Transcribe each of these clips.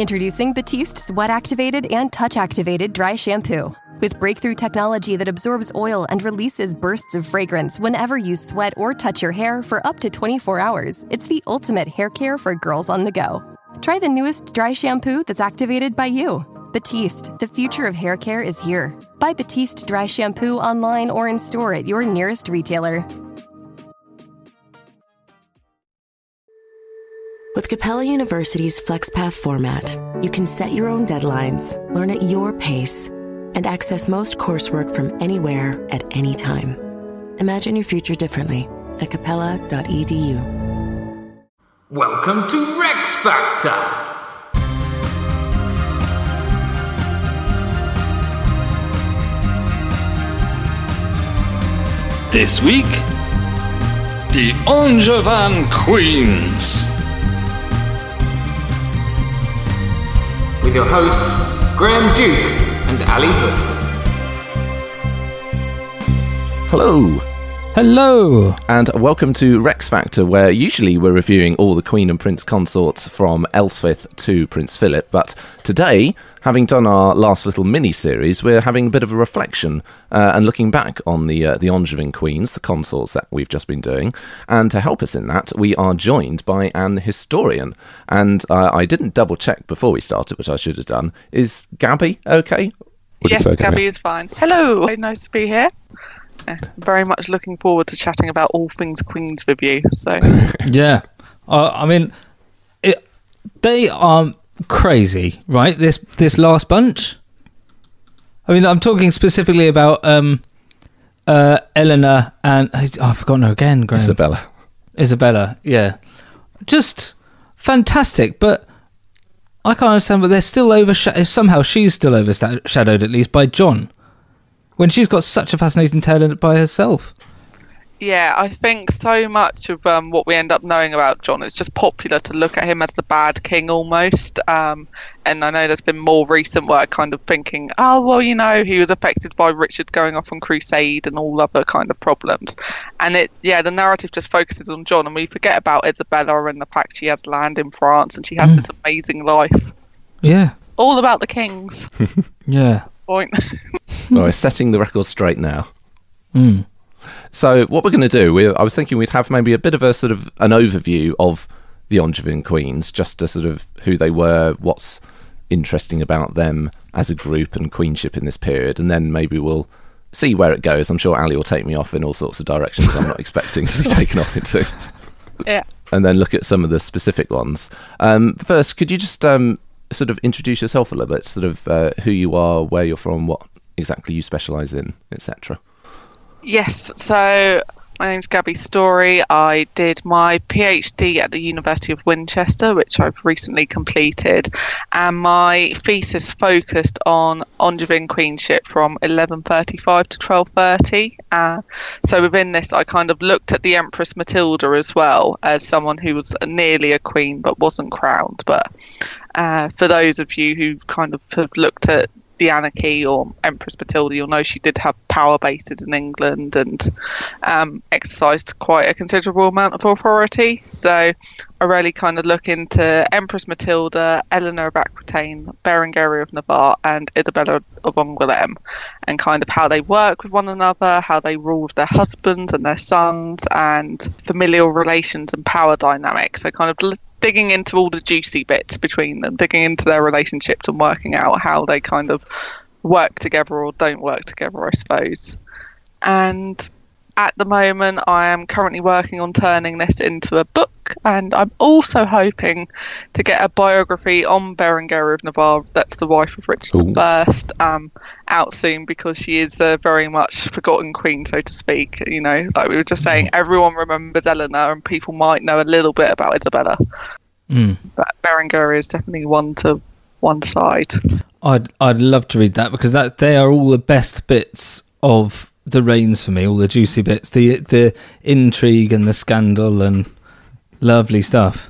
Introducing Batiste Sweat Activated and Touch Activated Dry Shampoo. With breakthrough technology that absorbs oil and releases bursts of fragrance whenever you sweat or touch your hair for up to 24 hours, it's the ultimate hair care for girls on the go. Try the newest dry shampoo that's activated by you. Batiste, the future of hair care is here. Buy Batiste Dry Shampoo online or in store at your nearest retailer. With Capella University's FlexPath format, you can set your own deadlines, learn at your pace, and access most coursework from anywhere at any time. Imagine your future differently at capella.edu. Welcome to Rex Factor! This week, the Angevin Queens. With your hosts, Graham Duke and Ali Hood. Hello, Hello. and welcome to Rex Factor, where usually we're reviewing all the Queen and Prince consorts from Ealhswith to Prince Philip. But today, having done our last little mini series, we're having a bit of a reflection uh, and looking back on the uh, the Angevin queens, the consorts that we've just been doing. And to help us in that, we are joined by an historian. And uh, I didn't double check before we started, which I should have done. Is Gabby okay? yes, Gabby is fine. Hello, very nice to be here. Uh, very much looking forward to chatting about all things Queens with you. So, Yeah. Uh, I mean, it, they are crazy, right? This this last bunch. I mean, I'm talking specifically about um, uh, Eleanor and oh, I've forgotten her again. Graham. Isabella. Isabella, yeah, just fantastic. But I can't understand. But they're still overshadowed. Somehow she's still overshadowed, at least by John, when she's got such a fascinating tale by herself. Yeah, I think so much of um, what we end up knowing about John is just popular to look at him as the bad king almost. Um, and I know there's been more recent work kind of thinking, oh, well, you know, he was affected by Richard going off on crusade and all other kind of problems. And it, yeah, the narrative just focuses on John and we forget about Isabella and the fact she has land in France and she has this amazing life. Yeah, All about the kings. yeah. Point. Well, we're setting the record straight now. Mm. So what we're going to do, we, I was thinking we'd have maybe a bit of a sort of an overview of the Angevin queens, just to sort of who they were, what's interesting about them as a group and queenship in this period, and then maybe we'll see where it goes. I'm sure Ali will take me off in all sorts of directions I'm not expecting to be taken off into, yeah. and then look at some of the specific ones. Um, first, could you just um, sort of introduce yourself a little bit, sort of uh, who you are, where you're from, what exactly you specialise in, etc. Yes, so my name's Gabby Storey. I did my PhD at the University of Winchester, which I've recently completed, and my thesis focused on Angevin queenship from 1135 to 1230. Uh, so within this, I kind of looked at the Empress Matilda as well as someone who was nearly a queen but wasn't crowned. But uh, for those of you who kind of have looked at the anarchy or Empress Matilda, you'll know she did have power bases in England and um, exercised quite a considerable amount of authority. So I really kind of look into Empress Matilda, Eleanor of Aquitaine, Berengaria of Navarre, and Isabella of Angoulême, and kind of how they work with one another, how they rule with their husbands and their sons, and familial relations and power dynamics. So kind of digging into all the juicy bits between them, digging into their relationships and working out how they kind of work together or don't work together, I suppose. And at the moment, I am currently working on turning this into a book, and I'm also hoping to get a biography on Berengaria of Navarre, that's the wife of Richard I, um, out soon because she is a very much forgotten queen, so to speak. You know, like we were just saying, everyone remembers Eleanor, and people might know a little bit about Isabella, Mm. but Berengaria is definitely one to one side. I'd I'd love to read that because that they are all the best bits of the reigns for me, all the juicy bits, the the intrigue and the scandal and lovely stuff.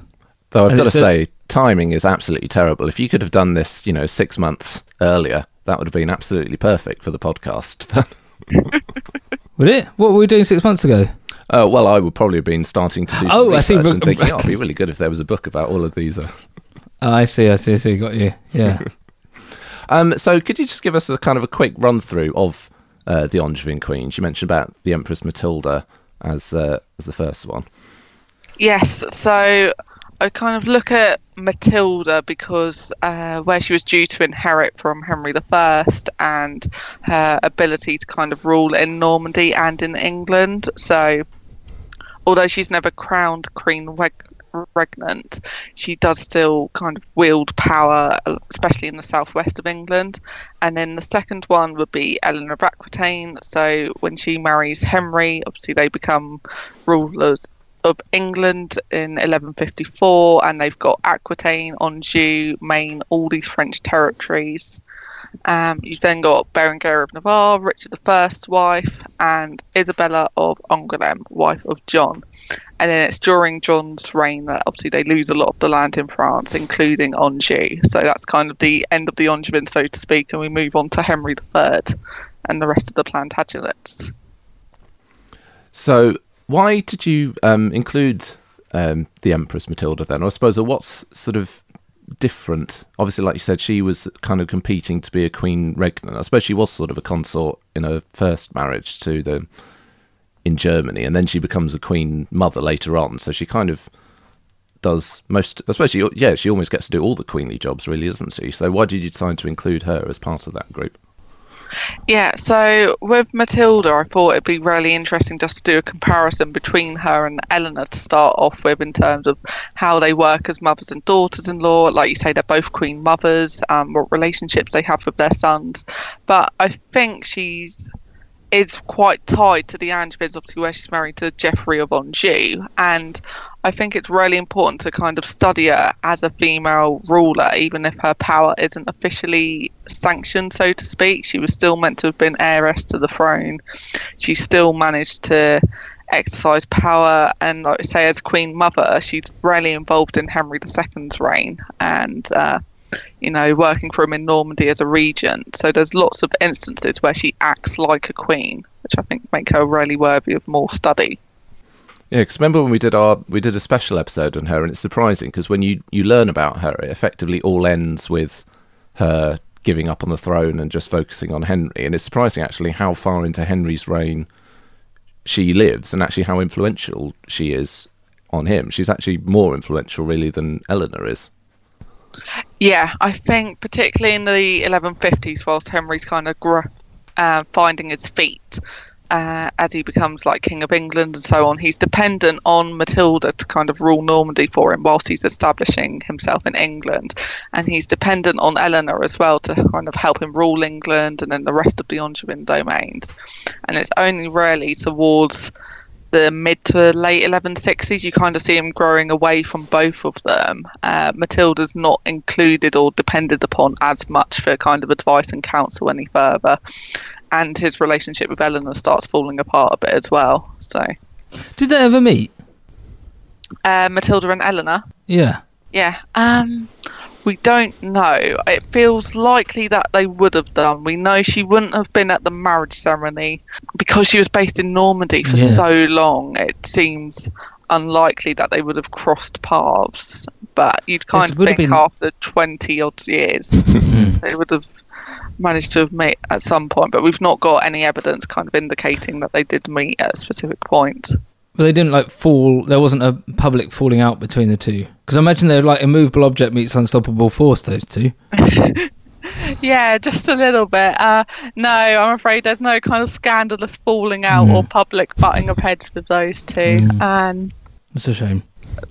Though I've And got to it's a- say, timing is absolutely terrible. If you could have done this, you know, six months earlier, that would have been absolutely perfect for the podcast. Would it? What were we doing six months ago? Uh, well, I would probably have been starting to do some Oh, I see. research and thinking, oh, it'd be really good if there was a book about all of these. Uh, Oh, I see, I see, I see. Got you. Yeah. Um, so, could you just give us a kind of a quick run through of uh, the Angevin queens? You mentioned about the Empress Matilda as uh, as the first one. Yes, so I kind of look at Matilda because uh, where she was due to inherit from Henry I and her ability to kind of rule in Normandy and in England. So, although she's never crowned Queen Reg- Regnant, she does still kind of wield power, especially in the southwest of England. And then the second one would be Eleanor of Aquitaine. So, when she marries Henry, obviously they become rulers of England in 1154, and they've got Aquitaine, Anjou, Maine, all these French territories. Um, you've then got Berengaria of Navarre, Richard I's wife, and Isabella of Angoulême, wife of John. And then it's during John's reign that obviously they lose a lot of the land in France, including Anjou. So that's kind of the end of the Angevin, so to speak, and we move on to Henry III and the rest of the Plantagenets. So, why did you um, include um, the Empress Matilda then? I suppose, or what's sort of different? Obviously, like you said, she was kind of competing to be a queen regnant. I suppose she was sort of a consort in her first marriage to the in Germany, and then she becomes a queen mother later on. So she kind of does most. I suppose she, yeah, she almost gets to do all the queenly jobs, really, doesn't she? So why did you decide to include her as part of that group? Yeah, so with Matilda, I thought it'd be really interesting just to do a comparison between her and Eleanor to start off with in terms of how they work as mothers and daughters in law. Like you say, they're both queen mothers, um, what relationships they have with their sons. But I think she's is quite tied to the Angevins, obviously, where she's married to Geoffrey of Anjou. And I think it's really important to kind of study her as a female ruler, even if her power isn't officially sanctioned, so to speak. She was still meant to have been heiress to the throne. She still managed to exercise power, and like I say, as Queen Mother, she's really involved in Henry II's reign and. Uh, you know, working for him in Normandy as a regent. So there's lots of instances where she acts like a queen, which I think make her really worthy of more study. Yeah, because remember when we did our we did a special episode on her, and it's surprising because when you you learn about her, it effectively all ends with her giving up on the throne and just focusing on Henry. And it's surprising actually how far into Henry's reign she lives, and actually how influential she is on him. She's actually more influential really than Eleanor is. Yeah, I think particularly in the 1150s, whilst Henry's kind of gr- uh, finding his feet uh, as he becomes like King of England and so on, he's dependent on Matilda to kind of rule Normandy for him whilst he's establishing himself in England. And he's dependent on Eleanor as well to kind of help him rule England and then the rest of the Angevin domains. And it's only really towards the mid to late 1160s, you kind of see him growing away from both of them. Uh, Matilda's not included or depended upon as much for kind of advice and counsel any further. And his relationship with Eleanor starts falling apart a bit as well. So, Did they ever meet? uh, Matilda and Eleanor. Yeah. Yeah. Um, we don't know. It feels likely that they would have done. We know she wouldn't have been at the marriage ceremony because she was based in Normandy for Yeah. so long. It seems unlikely that they would have crossed paths. But you'd kind Yes, of think been- after twenty odd years they would have managed to have met at some point. But we've not got any evidence kind of indicating that they did meet at a specific point. But they didn't like fall. There wasn't a public falling out between the two. Because I imagine they're like immovable object meets unstoppable force. Those two. Yeah, just a little bit. Uh, no, I'm afraid there's no kind of scandalous falling out or public butting of heads with those two. And It's a shame.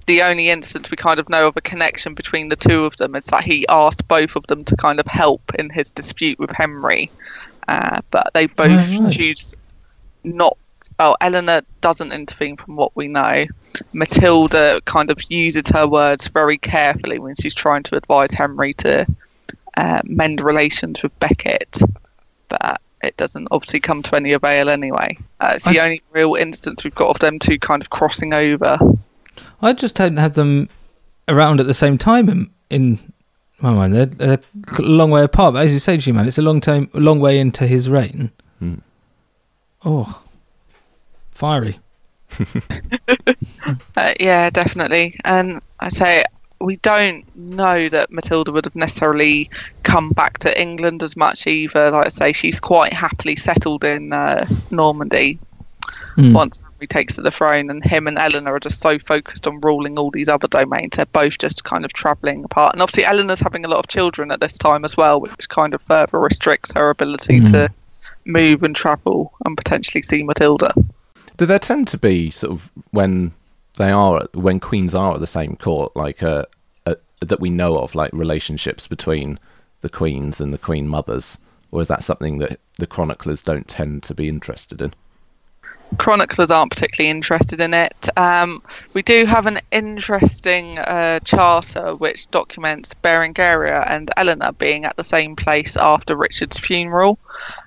The only instance we kind of know of a connection between the two of them is that he asked both of them to kind of help in his dispute with Henry. Uh, but they both Oh, right. choose not. Oh, Eleanor doesn't intervene from what we know. Matilda kind of uses her words very carefully when she's trying to advise Henry to uh, mend relations with Becket, but it doesn't obviously come to any avail anyway. Uh, it's the I- only real instance we've got of them two kind of crossing over. I just don't have them around at the same time in, in my mind. They're, they're a long way apart. But as you say, G man, it's a long time, a long way into his reign. Hmm. Oh, fiery. Uh, yeah, definitely. And I say we don't know that Matilda would have necessarily come back to England as much either. Like I say, she's quite happily settled in uh, Normandy Mm. once he takes to the throne, and him and Eleanor are just so focused on ruling all these other domains. They're both just kind of travelling apart, and obviously Eleanor's having a lot of children at this time as well, which kind of further restricts her ability Mm. to move and travel and potentially see Matilda. Do there tend to be sort of when they are when queens are at the same court, like uh, uh, that we know of, like relationships between the queens and the queen mothers, or is that something that the chroniclers don't tend to be interested in? Chroniclers aren't particularly interested in it. Um, we do have an interesting uh, charter which documents Berengaria and Eleanor being at the same place after Richard's funeral.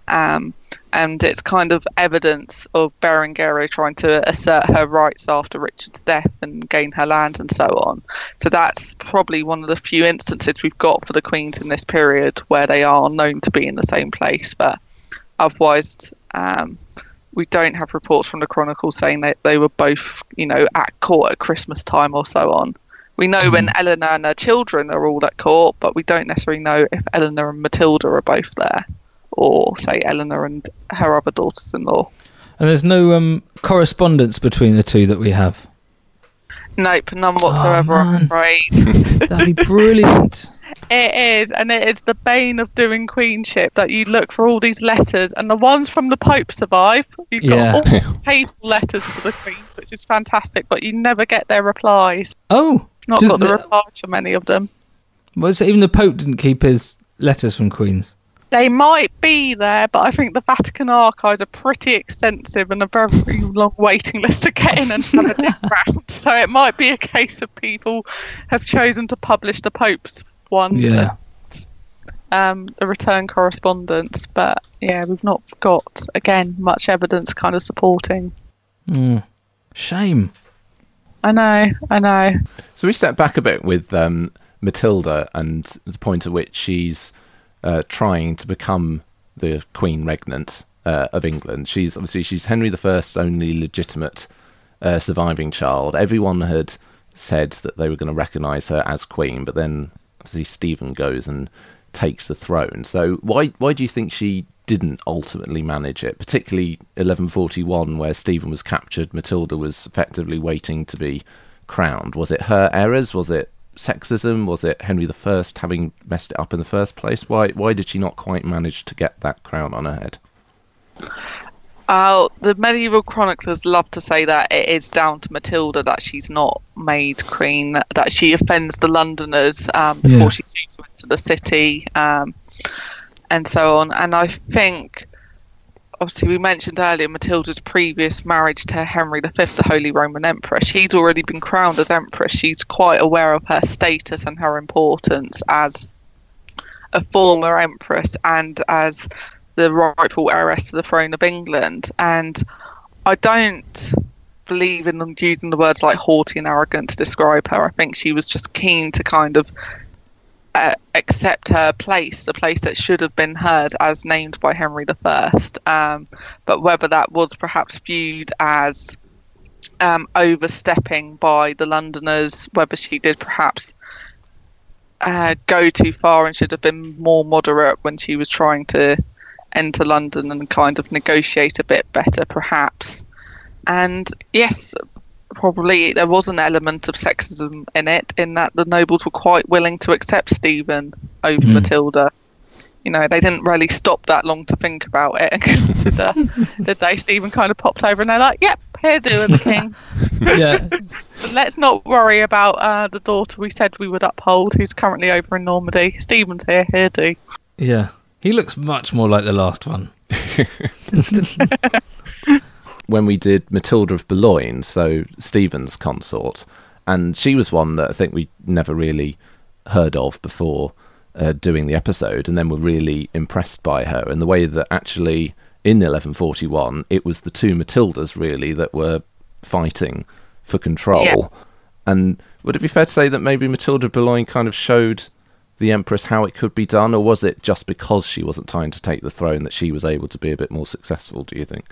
Um, and it's kind of evidence of Berengaria trying to assert her rights after Richard's death and gain her lands and so on. So that's probably one of the few instances we've got for the queens in this period where they are known to be in the same place. But otherwise, um, we don't have reports from the Chronicles saying that they were both, you know, at court at Christmas time or so on. We know when Eleanor and her children are all at court, but we don't necessarily know if Eleanor and Matilda are both there, or say Eleanor and her other daughters-in-law. And there's no um, correspondence between the two that we have. Nope, none whatsoever. I'm afraid. That'd be brilliant. It is, and it is the bane of doing queenship that you look for all these letters, and the ones from the Pope survive. You've Yeah. got all papal letters to the Queen, which is fantastic, but you never get their replies. Oh, Not got the the- replies from any of them. well, so even the Pope didn't keep his letters from queens. They might be there, but I think the Vatican archives are pretty extensive and a very long waiting list to get in and have a look around. So it might be a case of people have chosen to publish the Pope's ones, Yeah. um, the return correspondence. But yeah, we've not got again much evidence kind of supporting. Mm. Shame. I know, I know. So we step back a bit with um, Matilda and the point at which she's uh, trying to become the Queen Regnant uh, of England. She's obviously she's Henry I's only legitimate uh, surviving child. Everyone had said that they were going to recognise her as Queen, but then obviously Stephen goes and takes the throne. So why why do you think she didn't ultimately manage it, particularly 1141, where Stephen was captured, Matilda was effectively waiting to be crowned? Was it her errors? Was it sexism? Was it Henry I having messed it up in the first place? Why why did she not quite manage to get that crown on her head? Uh, the medieval chroniclers love to say that it is down to Matilda that she's not made queen, that, she offends the Londoners um, before Yeah. she moves into the city, um, and so on. And I think, obviously, we mentioned earlier Matilda's previous marriage to Henry V, the Holy Roman Emperor. She's already been crowned as Empress. She's quite aware of her status and her importance as a former Empress and as the rightful heiress to the throne of England. And I don't believe in using the words like haughty and arrogant to describe her. I think she was just keen to kind of uh, accept her place, the place that should have been hers as named by Henry I. Um, but whether that was perhaps viewed as um, overstepping by the Londoners, whether she did perhaps uh, go too far and should have been more moderate when she was trying to enter London and kind of negotiate a bit better, perhaps. And yes, probably there was an element of sexism in it, in that the nobles were quite willing to accept Stephen over Mhm. Matilda. You know, they didn't really stop that long to think about it and consider the day Stephen kind of popped over and they're like, yep, here do the king. Yeah. Let's not worry about uh, the daughter we said we would uphold, who's currently over in Normandy. Stephen's here, here do. yeah. He looks much more like the last one. when we did Matilda of Boulogne, so Stephen's consort, and she was one that I think we never really heard of before uh, doing the episode, and then were really impressed by her and the way that actually in 1141 it was the two Matildas really that were fighting for control. Yeah. And would it be fair to say that maybe Matilda of Boulogne kind of showed the Empress how it could be done, or was it just because she wasn't trying to take the throne that she was able to be a bit more successful? Do you think?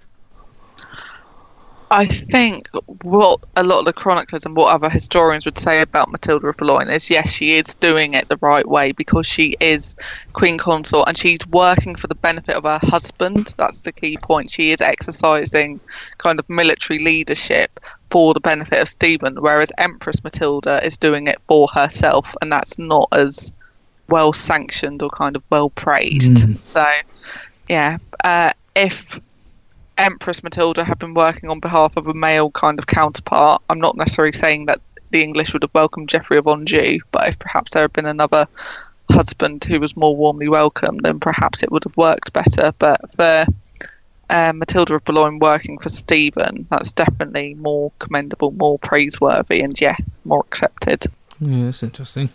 I think what a lot of the chroniclers and what other historians would say about Matilda of Boulogne is yes, she is doing it the right way because she is queen consort and she's working for the benefit of her husband. That's the key point. She is exercising kind of military leadership for the benefit of Stephen, whereas Empress Matilda is doing it for herself, and that's not as well sanctioned or kind of well praised. Mm. So, yeah, uh, if Empress Matilda had been working on behalf of a male kind of counterpart. I'm not necessarily saying that the English would have welcomed Geoffrey of Anjou, but if perhaps there had been another husband who was more warmly welcomed, then perhaps it would have worked better. But for uh, Matilda of Boulogne working for Stephen, that's definitely more commendable, more praiseworthy, and yeah, more accepted. Yeah, that's interesting.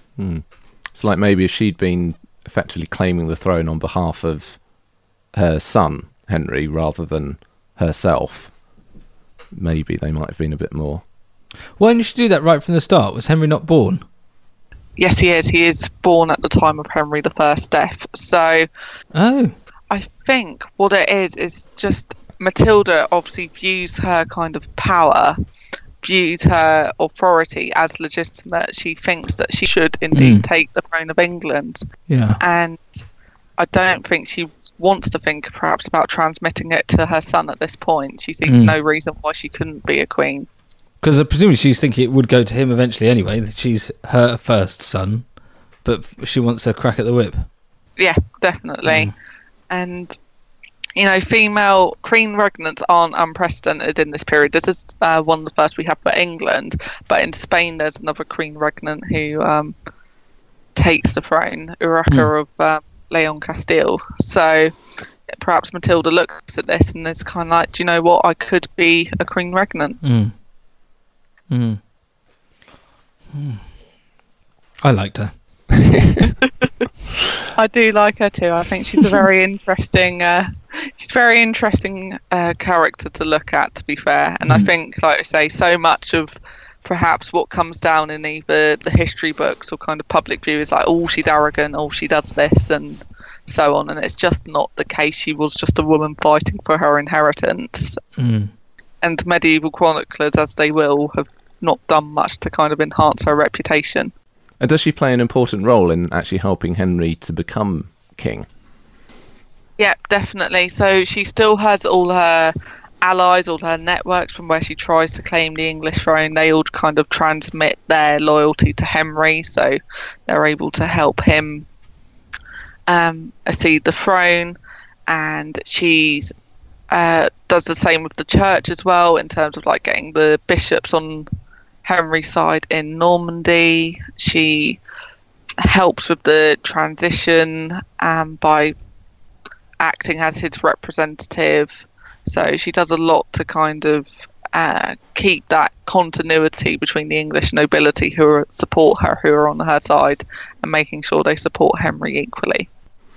It's like maybe if she'd been effectively claiming the throne on behalf of her son, Henry, rather than herself, maybe they might have been a bit more. Why didn't she do that right from the start? Was Henry not born? Yes, he is. He is born at the time of Henry I's death. So Oh, I think what it is is just Matilda obviously views her kind of power, views her authority as legitimate. She thinks that she should indeed Mm. take the throne of England, yeah. and I don't think she wants to think perhaps about transmitting it to her son at this point. She sees Mm. no reason why she couldn't be a queen. Because presumably she's thinking it would go to him eventually anyway. that She's her first son, but she wants a crack at the whip. Yeah, definitely. And you know, female queen regnants aren't unprecedented in this period. This is uh, one of the first we have for England, but in Spain there's another queen regnant who um, takes the throne, Urraca of um, Leon Castile. So perhaps Matilda looks at this and is kind of like, do you know what? I could be a queen regnant. Mm. Mm. Mm. I liked her. I do like her too. I think she's a very interesting. Uh, she's a very interesting uh, character to look at. To be fair, and I think, like I say, so much of perhaps what comes down in either the history books or kind of public view is like, oh, she's arrogant, oh, she does this, and so on. And it's just not the case. She was just a woman fighting for her inheritance. Mm. And medieval chroniclers, as they will, have not done much to kind of enhance her reputation. And does she play an important role in actually helping Henry to become king? Yep, definitely. So she still has all her allies, all her networks from where she tries to claim the English throne. They all kind of transmit their loyalty to Henry, so they're able to help him um, accede the throne. And she's uh, does the same with the church as well in terms of like getting the bishops on Henry's side in Normandy. She helps with the transition um, by acting as his representative. So she does a lot to kind of uh, keep that continuity between the English nobility who are, support her, who are on her side, and making sure they support Henry equally.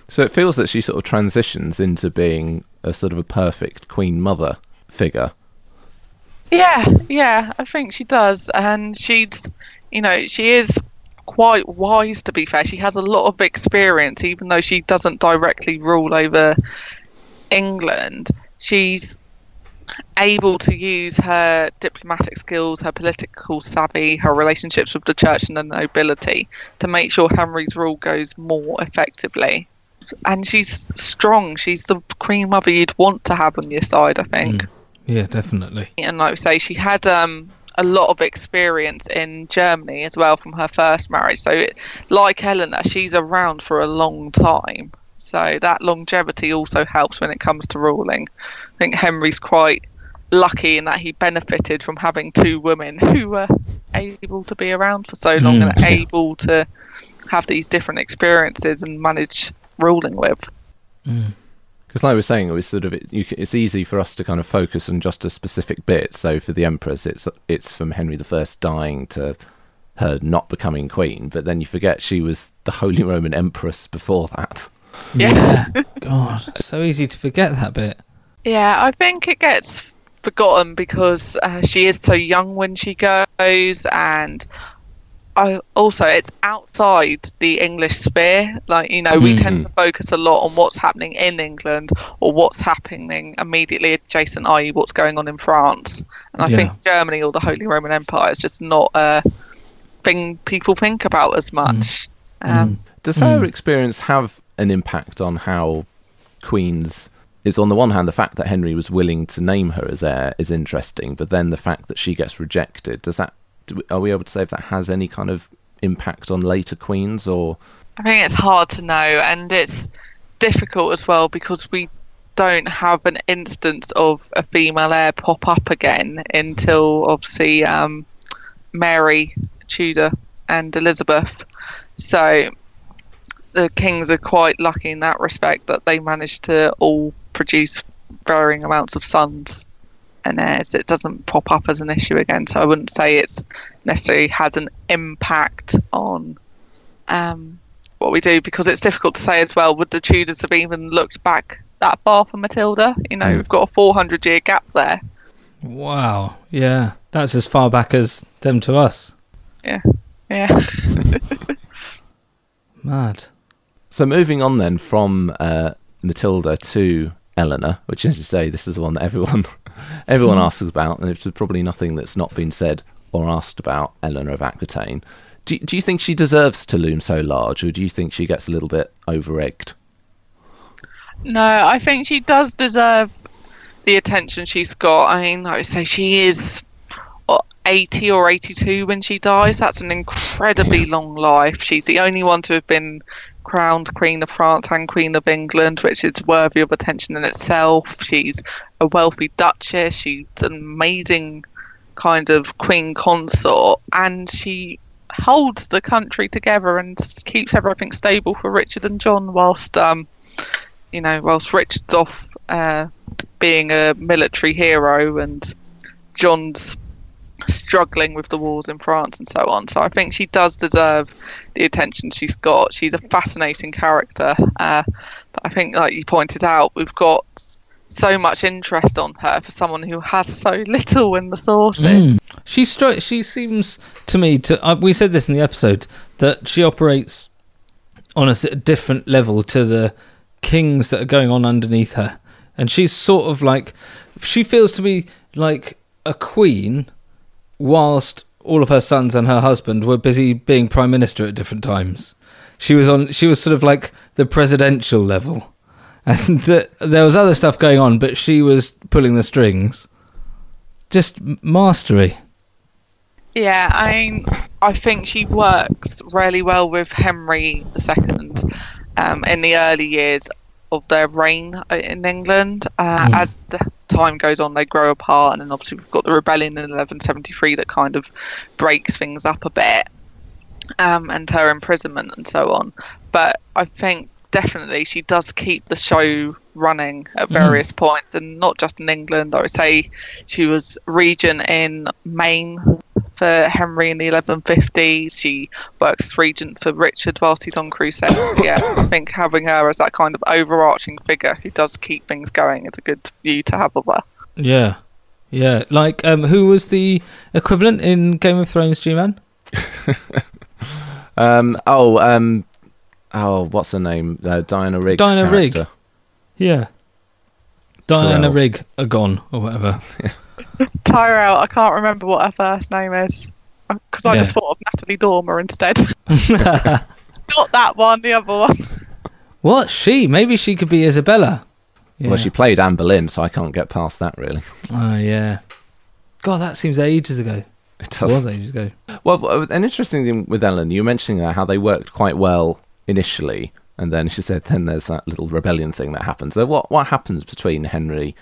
So it feels that she sort of transitions into being a sort of a perfect queen mother figure. Yeah, yeah, I think she does, and she's, you know, she is quite wise. To be fair, she has a lot of experience, even though she doesn't directly rule over England. She's able to use her diplomatic skills, her political savvy, her relationships with the church and the nobility to make sure Henry's rule goes more effectively. And she's strong. She's the queen mother you'd want to have on your side, I think hmm. Yeah, definitely. and like we say, she had um, a lot of experience in Germany as well from her first marriage. So, it, like Helena, she's around for a long time. So that longevity also helps when it comes to ruling. I think Henry's quite lucky in that he benefited from having two women who were able to be around for so long Mm, and able to have these different experiences and manage ruling with. Because, like we were saying, it was sort of it, you, it's easy for us to kind of focus on just a specific bit. So for the Empress, it's it's from Henry I dying to her not becoming queen, but then you forget she was the Holy Roman Empress before that. Yeah. God, it's so easy to forget that bit. Yeah, I think it gets forgotten because uh, she is so young when she goes, and I also it's outside the English sphere. Like you know, we tend hmm. to focus a lot on what's happening in England or what's happening immediately adjacent, i.e., what's going on in France. And I Yeah. think Germany or the Holy Roman Empire is just not a thing people think about as hmm. much. Hmm. Um, Does her experience have an impact on how Queen's? It's on the one hand the fact that Henry was willing to name her as heir is interesting, but then the fact that she gets rejected does that? Do are we able to say if that has any kind of impact on later queens or? I think it's hard to know, and it's difficult as well because we don't have an instance of a female heir pop up again until obviously um, Mary Tudor and Elizabeth. So the kings are quite lucky in that respect that they managed to all produce varying amounts of sons and heirs. It doesn't pop up as an issue again, so I wouldn't say it's necessarily had an impact on um, what we do because it's difficult to say as well. Would the Tudors have even looked back that far for Matilda? You know, we've got a 400 year gap there. Wow. Yeah. That's as far back as them to us. Yeah, yeah. Mad. So moving on then from uh, Matilda to Eleanor, which, as you say, this is the one that everyone everyone hmm. asks about, and it's probably nothing that's not been said or asked about Eleanor of Aquitaine. Do, do you think she deserves to loom so large, or do you think she gets a little bit over egged? No, I think she does deserve the attention she's got. I mean, I would say she is what, 80 or 82 when she dies. That's an incredibly long life. She's the only one to have been crowned Queen of France and Queen of England, which is worthy of attention in itself. She's a wealthy duchess. She's an amazing kind of queen consort, and she holds the country together and keeps everything stable for Richard and John whilst um, you know, whilst Richard's off uh, being a military hero and John's struggling with the wars in France and so on. So I think she does deserve the attention she's got. She's a fascinating character. Uh, but I think, like you pointed out, we've got so much interest on her for someone who has so little in the sources. She stri- She seems to me to. Uh, we said this in the episode that she operates on a different level to the kings that are going on underneath her, and she's sort of like she feels to me like a queen, whilst all of her sons and her husband were busy being prime minister at different times. She was on. She was sort of like the presidential level, and th- there was other stuff going on, but she was pulling the strings. Just mastery. Yeah, I I think she works really well with Henry II um, in the early years of their reign uh, in England. Uh, As the time goes on, they grow apart, and then obviously we've got the rebellion in 1173 that kind of breaks things up a bit, um, and her imprisonment and so on. But I think definitely she does keep the show running at various points, and not just in England. I would say she was regent in Maine for Henry in the 1150s. She works as regent for Richard whilst he's on crusade. yeah, I think having her as that kind of overarching figure who does keep things going is a good view to have of her. Yeah, yeah. Like, um, who was the equivalent in Game of Thrones, G-Man? Um, oh, um, oh, what's her name? Uh, Diana Rigg. Diana Rigg. Yeah, Diana Tyrell. Rigg, a gone or whatever. Tyrell, I can't remember what her first name is um, because I just thought of Natalie Dormer instead. Not that one, the other one. What she? Maybe she could be Isabella. Yeah. Well, she played Anne Boleyn, so I can't get past that really. Oh yeah. God, that seems ages ago. It It was ages ago. Well, an interesting thing with Ellen, you were mentioning there how they worked quite well initially, and then she said then there's that little rebellion thing that happens. So what what happens between Henry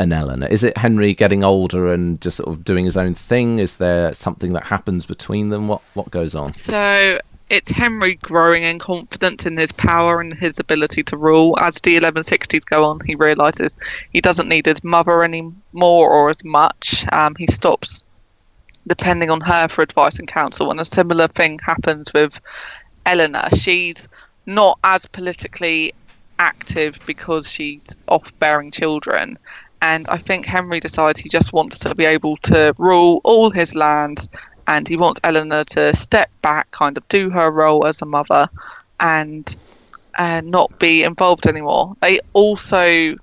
and Eleanor? Is it Henry getting older and just sort of doing his own thing? Is there something that happens between them? What what goes on? So it's Henry growing in confidence in his power and his ability to rule. As the 1160s go on, he realizes he doesn't need his mother anymore or as much. Um, he stops depending on her for advice and counsel. And a similar thing happens with Eleanor. She's not as politically active because she's off bearing children. And I think Henry decides he just wants to be able to rule all his lands and he wants Eleanor to step back, kind of do her role as a mother, and uh, not be involved anymore. They also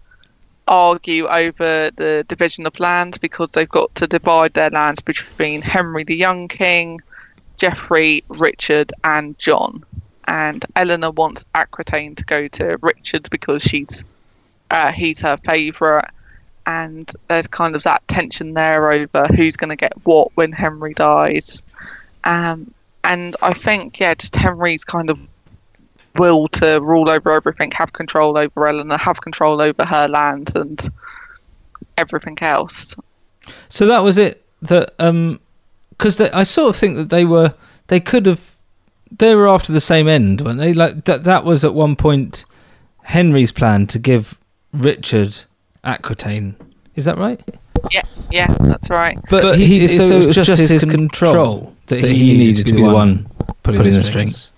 argue over the division of land because they've got to divide their lands between Henry the Young King, Geoffrey, Richard, and John. And Eleanor wants Aquitaine to go to Richard because she's uh, he's her favourite, and there's kind of that tension there over who's going to get what when Henry dies. Um, and I think yeah, just Henry's kind of will to rule over everything, have control over Eleanor, have control over her land and everything else. So that was it. That um, because I sort of think that they were they could have they were after the same end, weren't they? Like that that was at one point Henry's plan to give Richard Aquitaine. Is that right? Yeah, yeah, that's right. But, But he, he- so, so it was just, his control, that, he, needed to be the one putting, the strings.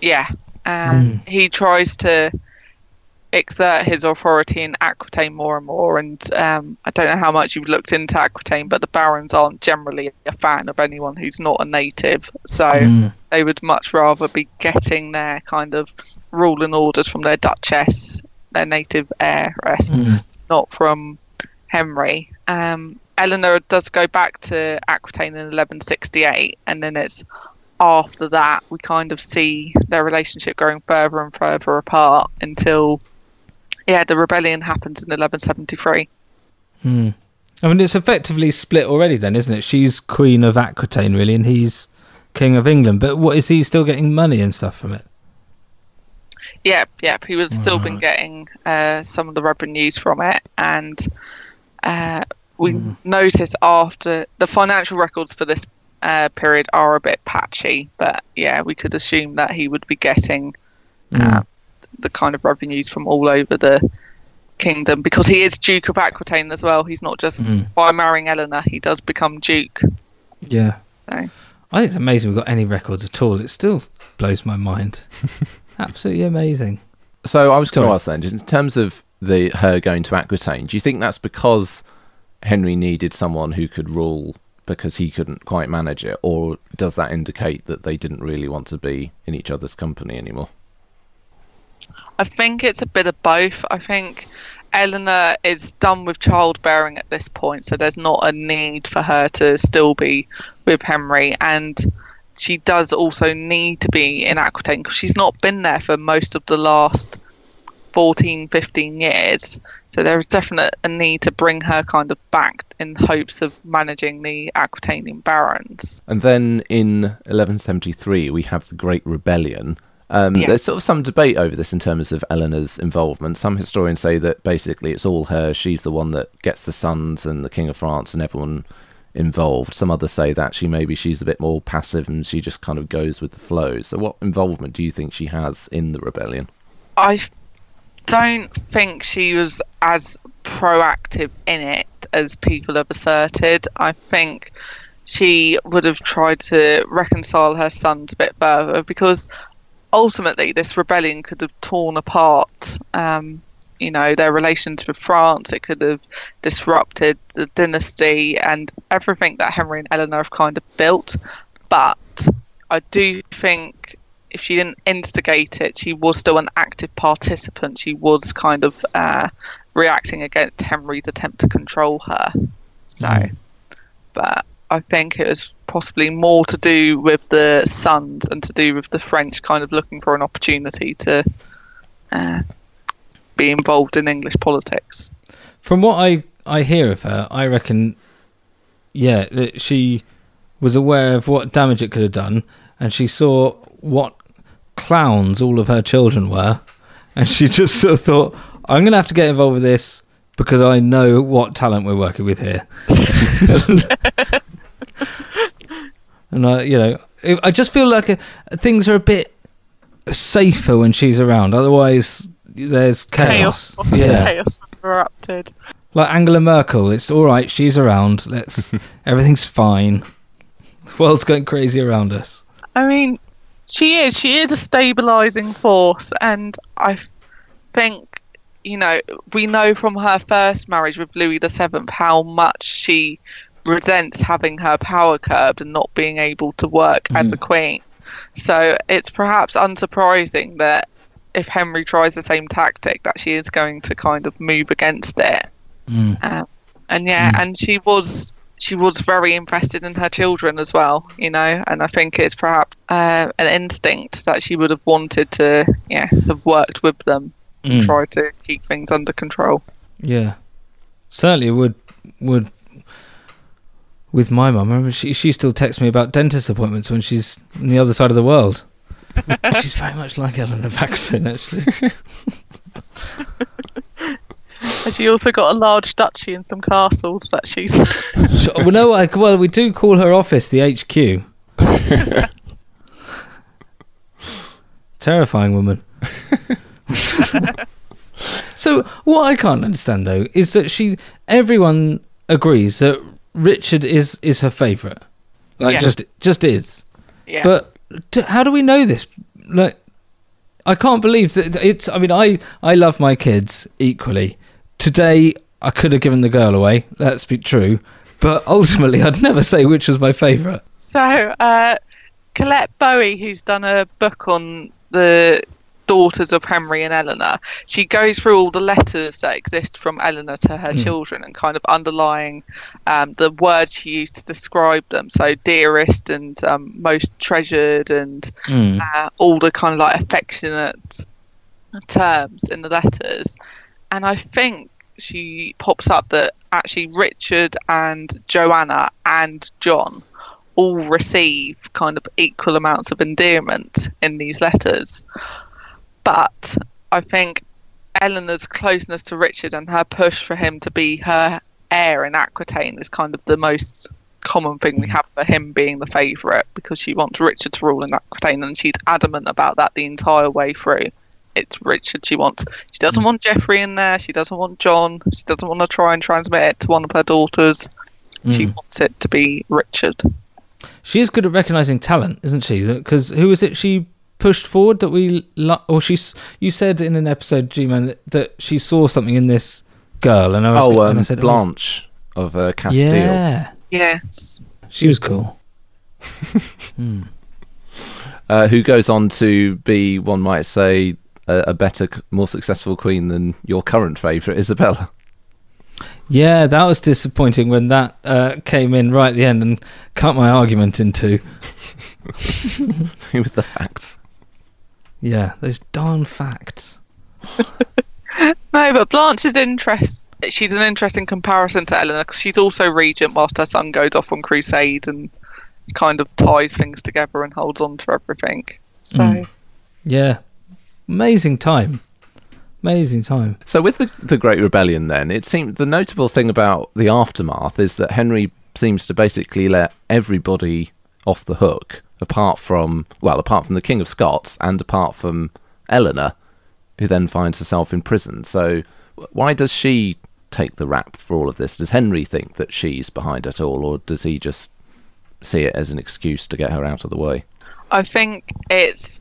Yeah. Um, He tries to exert his authority in Aquitaine more and more. And um, I don't know how much you've looked into Aquitaine, but the barons aren't generally a fan of anyone who's not a native. So Mm. they would much rather be getting their kind of rule and orders from their duchess, their native heiress, Mm. Not from Henry. Um, Eleanor does go back to Aquitaine in 1168, and then it's after that we kind of see their relationship growing further and further apart until, yeah, the rebellion happens in 1173. Mm. I mean, it's effectively split already, then, isn't it? She's Queen of Aquitaine, really, and he's King of England. But what is he still getting money and stuff from it? Yep, yep. He was still been getting uh, some of the revenues from it, and uh, we notice after the financial records for this uh, period are a bit patchy, but yeah, we could assume that he would be getting uh, the kind of revenues from all over the kingdom because he is Duke of Aquitaine as well. He's not just Mm. by marrying Eleanor; he does become Duke. Yeah. So. I think it's amazing we've got any records at all. It still blows my mind. Absolutely amazing. So I was going to ask then, just in terms of the her going to Aquitaine, do you think that's because Henry needed someone who could rule because he couldn't quite manage it, or does that indicate that they didn't really want to be in each other's company anymore? I think it's a bit of both. I think Eleanor is done with childbearing at this point, so there's not a need for her to still be with Henry. And she does also need to be in Aquitaine because she's not been there for most of the last 14, 15 years. So there is definitely a need to bring her kind of back in hopes of managing the Aquitanian barons. And then in 1173, we have the Great Rebellion. Um, Yeah. There's sort of some debate over this in terms of Eleanor's involvement. Some historians say that basically it's all her. She's the one that gets the sons and the King of France and everyone involved. Some others say that she maybe she's a bit more passive and she just kind of goes with the flow. So, what involvement do you think she has in the rebellion? I don't think she was as proactive in it as people have asserted. I think she would have tried to reconcile her sons a bit further because ultimately this rebellion could have torn apart um, you know their relations with France it could have disrupted the dynasty and everything that Henry and Eleanor have kind of built but I do think if she didn't instigate it, she was still an active participant. She was kind of uh, reacting against Henry's attempt to control her. So, but I think it was possibly more to do with the sons and to do with the French kind of looking for an opportunity to uh, be involved in English politics. From what I, I hear of her, I reckon, yeah, that she was aware of what damage it could have done, and she saw what clowns all of her children were, and she just sort of thought, I'm going to have to get involved with this because I know what talent we're working with here. and I, you know, I- just feel like uh, things are a bit safer when she's around. Otherwise, there's chaos. Yeah. chaos erupted. Like Angela Merkel, it's all right. She's around. Let's. everything's fine. The world's going crazy around us. I mean, she is. She is a stabilizing force, and I think you know we know from her first marriage with Louis the Seventh how much she resents having her power curbed and not being able to work as a mm. queen. So it's perhaps unsurprising that if Henry tries the same tactic, that she is going to kind of move against it. Um, and yeah, and she was she was very invested in her children as well, you know. And I think it's perhaps uh, an instinct that she would have wanted to, yeah, have worked with them, and Mm. try to keep things under control. Yeah, certainly would would. With my mum, she she still texts me about dentist appointments when she's on the other side of the world. she's very much like Eleanor Paxton, actually. And she also got a large duchy and some castles that she's. So- well, no, I, well, we do call her office the HQ. Terrifying woman. so what I can't understand though is that she, everyone agrees that Richard is is her favourite. Like Yeah. just just is. yeah. But t- how do we know this? Like, I can't believe that it's. I mean, I I love my kids equally. Today, I could have given the girl away. Let's be true. But ultimately, I'd never say which was my favourite. So, uh, Colette Bowie, who's done a book on the daughters of Henry and Eleanor, she goes through all the letters that exist from Eleanor to her children and kind of underlying um, the words she used to describe them. So, dearest and um, most treasured, and uh, all the kind of like affectionate terms in the letters. And I think she pops up that actually Richard and Joanna and John all receive kind of equal amounts of endearment in these letters. But I think Eleanor's closeness to Richard and her push for him to be her heir in Aquitaine is kind of the most common thing we mm. have for him being the favourite because she wants Richard to rule in Aquitaine and she's adamant about that the entire way through. It's Richard she wants. She doesn't mm. want Geoffrey in there. She doesn't want John. She doesn't want to try and transmit it to one of her daughters. She mm. wants it to be Richard. She is good at recognizing talent, isn't she? Because who is it she pushed forward that we, lo- or she's s- you said in an episode, G-Man, that, that she saw something in this girl, and I was, Oh, and I um, said, oh, Blanche of uh, Castile. yeah, Yes. she was cool. uh, who goes on to be, one might say, a, a better, more successful queen than your current favourite, Isabella. Yeah, that was disappointing when that uh, came in right at the end and cut my argument in two. With the facts. Yeah, those darn facts. No, but Blanche's interest. She's an interesting comparison to Eleanor because she's also regent whilst her son goes off on crusade and kind of ties things together and holds on to everything. So Mm. Yeah, amazing time, amazing time. So with the the Great Rebellion, then it seemed the notable thing about the aftermath is that Henry seems to basically let everybody off the hook, apart from well, apart from the King of Scots and apart from Eleanor, who then finds herself in prison. So why does she take the rap for all of this? Does Henry think that she's behind it all, or does he just see it as an excuse to get her out of the way? I think it's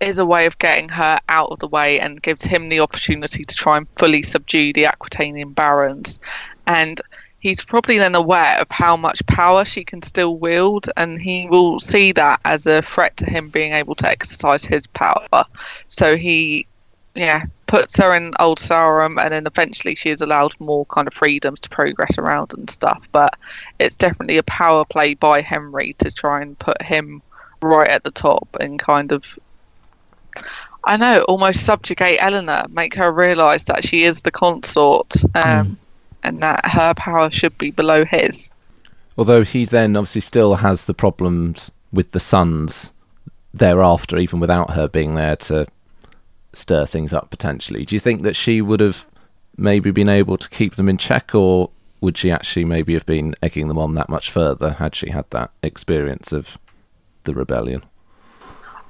is a way of getting her out of the way and gives him the opportunity to try and fully subdue the Aquitanian barons. And he's probably then aware of how much power she can still wield, and he will see that as a threat to him being able to exercise his power. So he, yeah, puts her in Old Sarum, and then eventually she is allowed more kind of freedoms to progress around and stuff. But it's definitely a power play by Henry to try and put him right at the top and kind of I know, almost subjugate Eleanor, make her realise that she is the consort, um, and that her power should be below his. Although he then obviously still has the problems with the sons thereafter, even without her being there to stir things up potentially. Do you think that she would have maybe been able to keep them in check, or would she actually maybe have been egging them on that much further had she had that experience of the rebellion?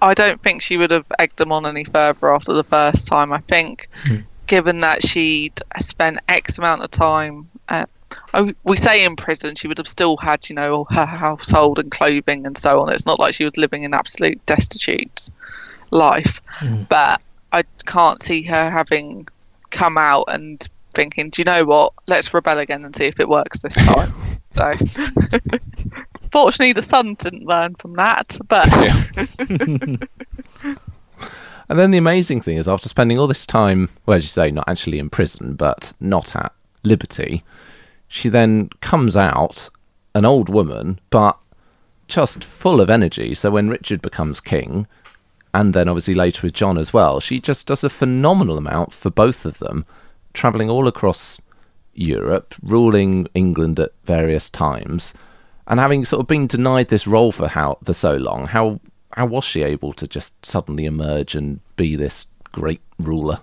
I don't think she would have egged them on any further after the first time. I think, hmm. Given that she'd spent X amount of time, uh, oh, we say in prison, she would have still had, you know, her household and clothing and so on. It's not like she was living an absolute destitute life. But I can't see her having come out and thinking, do you know what? Let's rebel again and see if it works this time. So, fortunately, the son didn't learn from that. But And then the amazing thing is, after spending all this time, well, as you say, not actually in prison, but not at liberty, she then comes out an old woman, but just full of energy. So when Richard becomes king, and then obviously later with John as well, she just does a phenomenal amount for both of them, travelling all across Europe, ruling England at various times, and having sort of been denied this role for how for so long. How how was she able to just suddenly emerge and be this great ruler?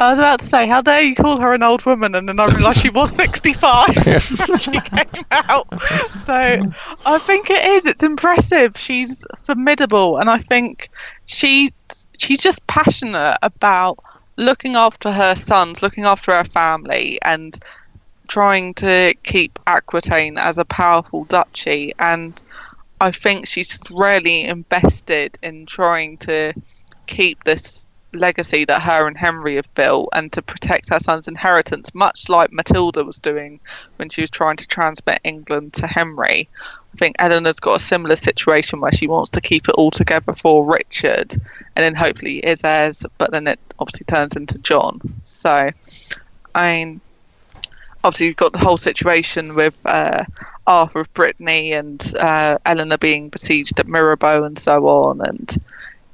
I was about to say, how dare you call her an old woman? And then I realised she was 65 when she came out. So I think it is. It's impressive. She's formidable. And I think she she's just passionate about looking after her sons, looking after her family, and trying to keep Aquitaine as a powerful duchy. And I think she's really invested in trying to keep this legacy that her and Henry have built and to protect her son's inheritance, much like Matilda was doing when she was trying to transmit England to Henry. I think Eleanor's got a similar situation where she wants to keep it all together for Richard and then hopefully his heirs, but then it obviously turns into John. So, I mean, obviously you've got the whole situation with uh, Arthur of Brittany and uh, Eleanor being besieged at Mirebeau and so on, and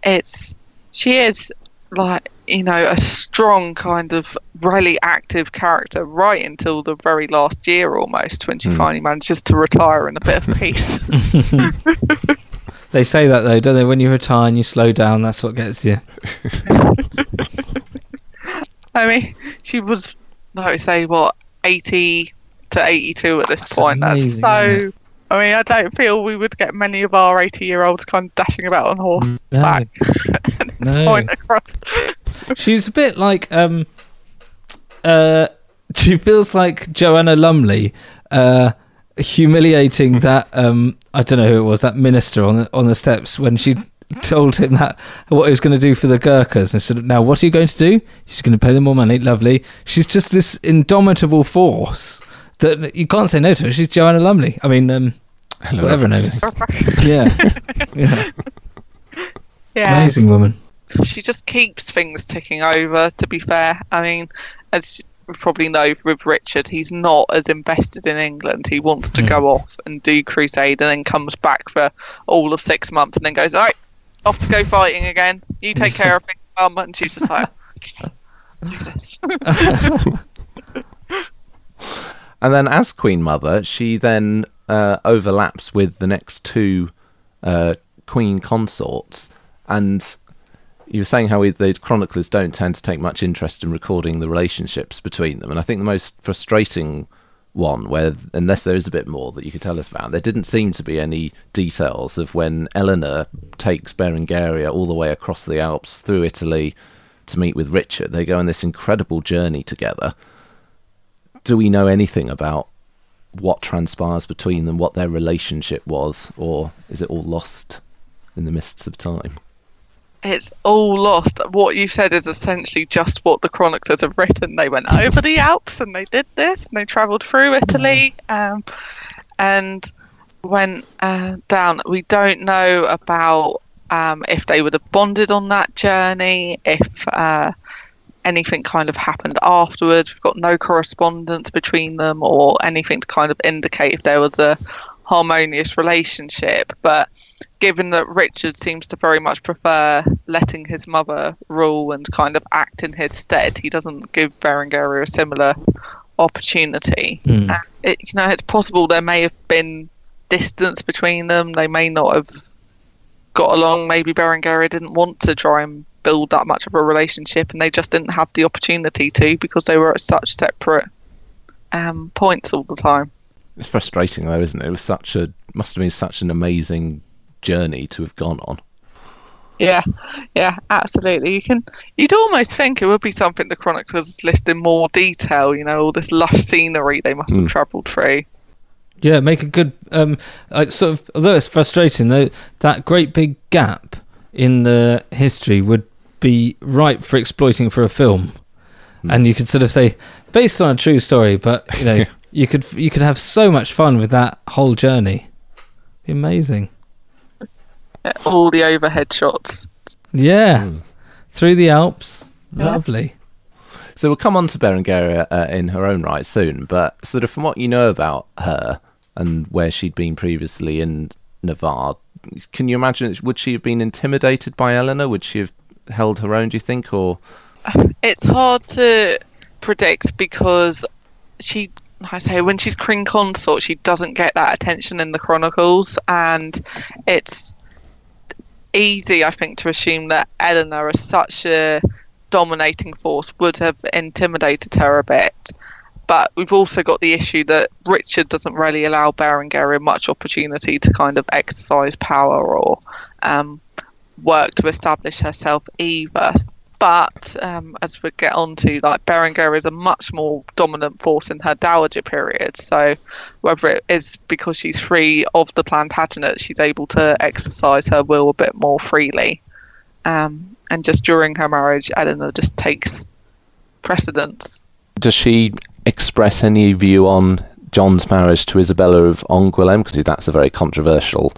it's she is like you know a strong kind of really active character right until the very last year almost when she Mm. finally manages to retire in a bit of peace. They say that though, don't they? When you retire and you slow down, that's what gets you. I mean, she was like I say what eighty to eighty-two at this That's point. Amazing, so. I mean, I don't feel we would get many of our eighty-year-olds kind of dashing about on horseback at this No. point across. She's a bit like um uh she feels like Joanna Lumley uh humiliating that um I don't know who it was that minister on the on the steps when she told him that what he was going to do for the Gurkhas. And said now what are you going to do? She's going to pay them more money. Lovely. She's just this indomitable force that you can't say no to. Her she's Joanna Lumley. I mean um whatever her name is. Yeah. Yeah. Yeah, amazing woman. She just keeps things ticking over. To be fair, I mean, as we probably know with Richard, he's not as invested in England. He wants to go off and do crusade, and then comes back for all of six months, and then goes, "All right, off to go fighting again. You take care of things, mum." And she's just like, "Okay, do this." And then, as Queen Mother, she then uh, overlaps with the next two uh, Queen consorts. And you were saying how we, the chroniclers don't tend to take much interest in recording the relationships between them. And I think the most frustrating one, where unless there is a bit more that you could tell us about, there didn't seem to be any details of when Eleanor takes Berengaria all the way across the Alps through Italy to meet with Richard. They go on this incredible journey together do we know anything about what transpires between them, what their relationship was, or is it all lost in the mists of time? It's all lost. What you said is essentially just what the chroniclers have written. They went over the Alps and they did this, and they travelled through Italy, um, and went uh, down. We don't know about um, if they would have bonded on that journey, if uh, anything kind of happened afterwards. We've got no correspondence between them or anything to kind of indicate if there was a harmonious relationship. But given that Richard seems to very much prefer letting his mother rule and kind of act in his stead, he doesn't give Berengaria a similar opportunity. And it, you know, it's possible there may have been distance between them. They may not have got along. Maybe Berengaria didn't want to try and build that much of a relationship, and they just didn't have the opportunity to because they were at such separate um, points all the time. It's frustrating though, isn't it? It was such a must have been such an amazing journey to have gone on. Yeah, yeah, absolutely. You can, you'd almost think it would be something the chroniclers list in more detail. You know, all this lush scenery they must have Mm. travelled through. Yeah, make a good. Um, like sort of. Although it's frustrating, though, that great big gap in the history would be ripe for exploiting for a film. And you could sort of say, based on a true story, but you know, you could you could have so much fun with that whole journey. Be amazing. All the overhead shots. Yeah, Hmm. through the Alps, Yeah. lovely. So we'll come on to Berengaria uh, in her own right soon, but sort of from what you know about her and where she'd been previously in Navarre, can you imagine? Would she have been intimidated by Eleanor? Would she have held her own? Do you think, or It's hard to predict because she, I say, when she's Queen Consort, she doesn't get that attention in the Chronicles, and it's easy, I think, to assume that Eleanor, as such a dominating force, would have intimidated her a bit. But we've also got the issue that Richard doesn't really allow Berengaria much opportunity to kind of exercise power or um, work to establish herself either. But um, as we get on to, like Berengaria is a much more dominant force in her dowager period. So whether it is because she's free of the Plantagenet, she's able to exercise her will a bit more freely. Um, and just during her marriage, Eleanor just takes precedence. does she express any view on John's marriage to Isabella of Angoulême? Because that's a very controversial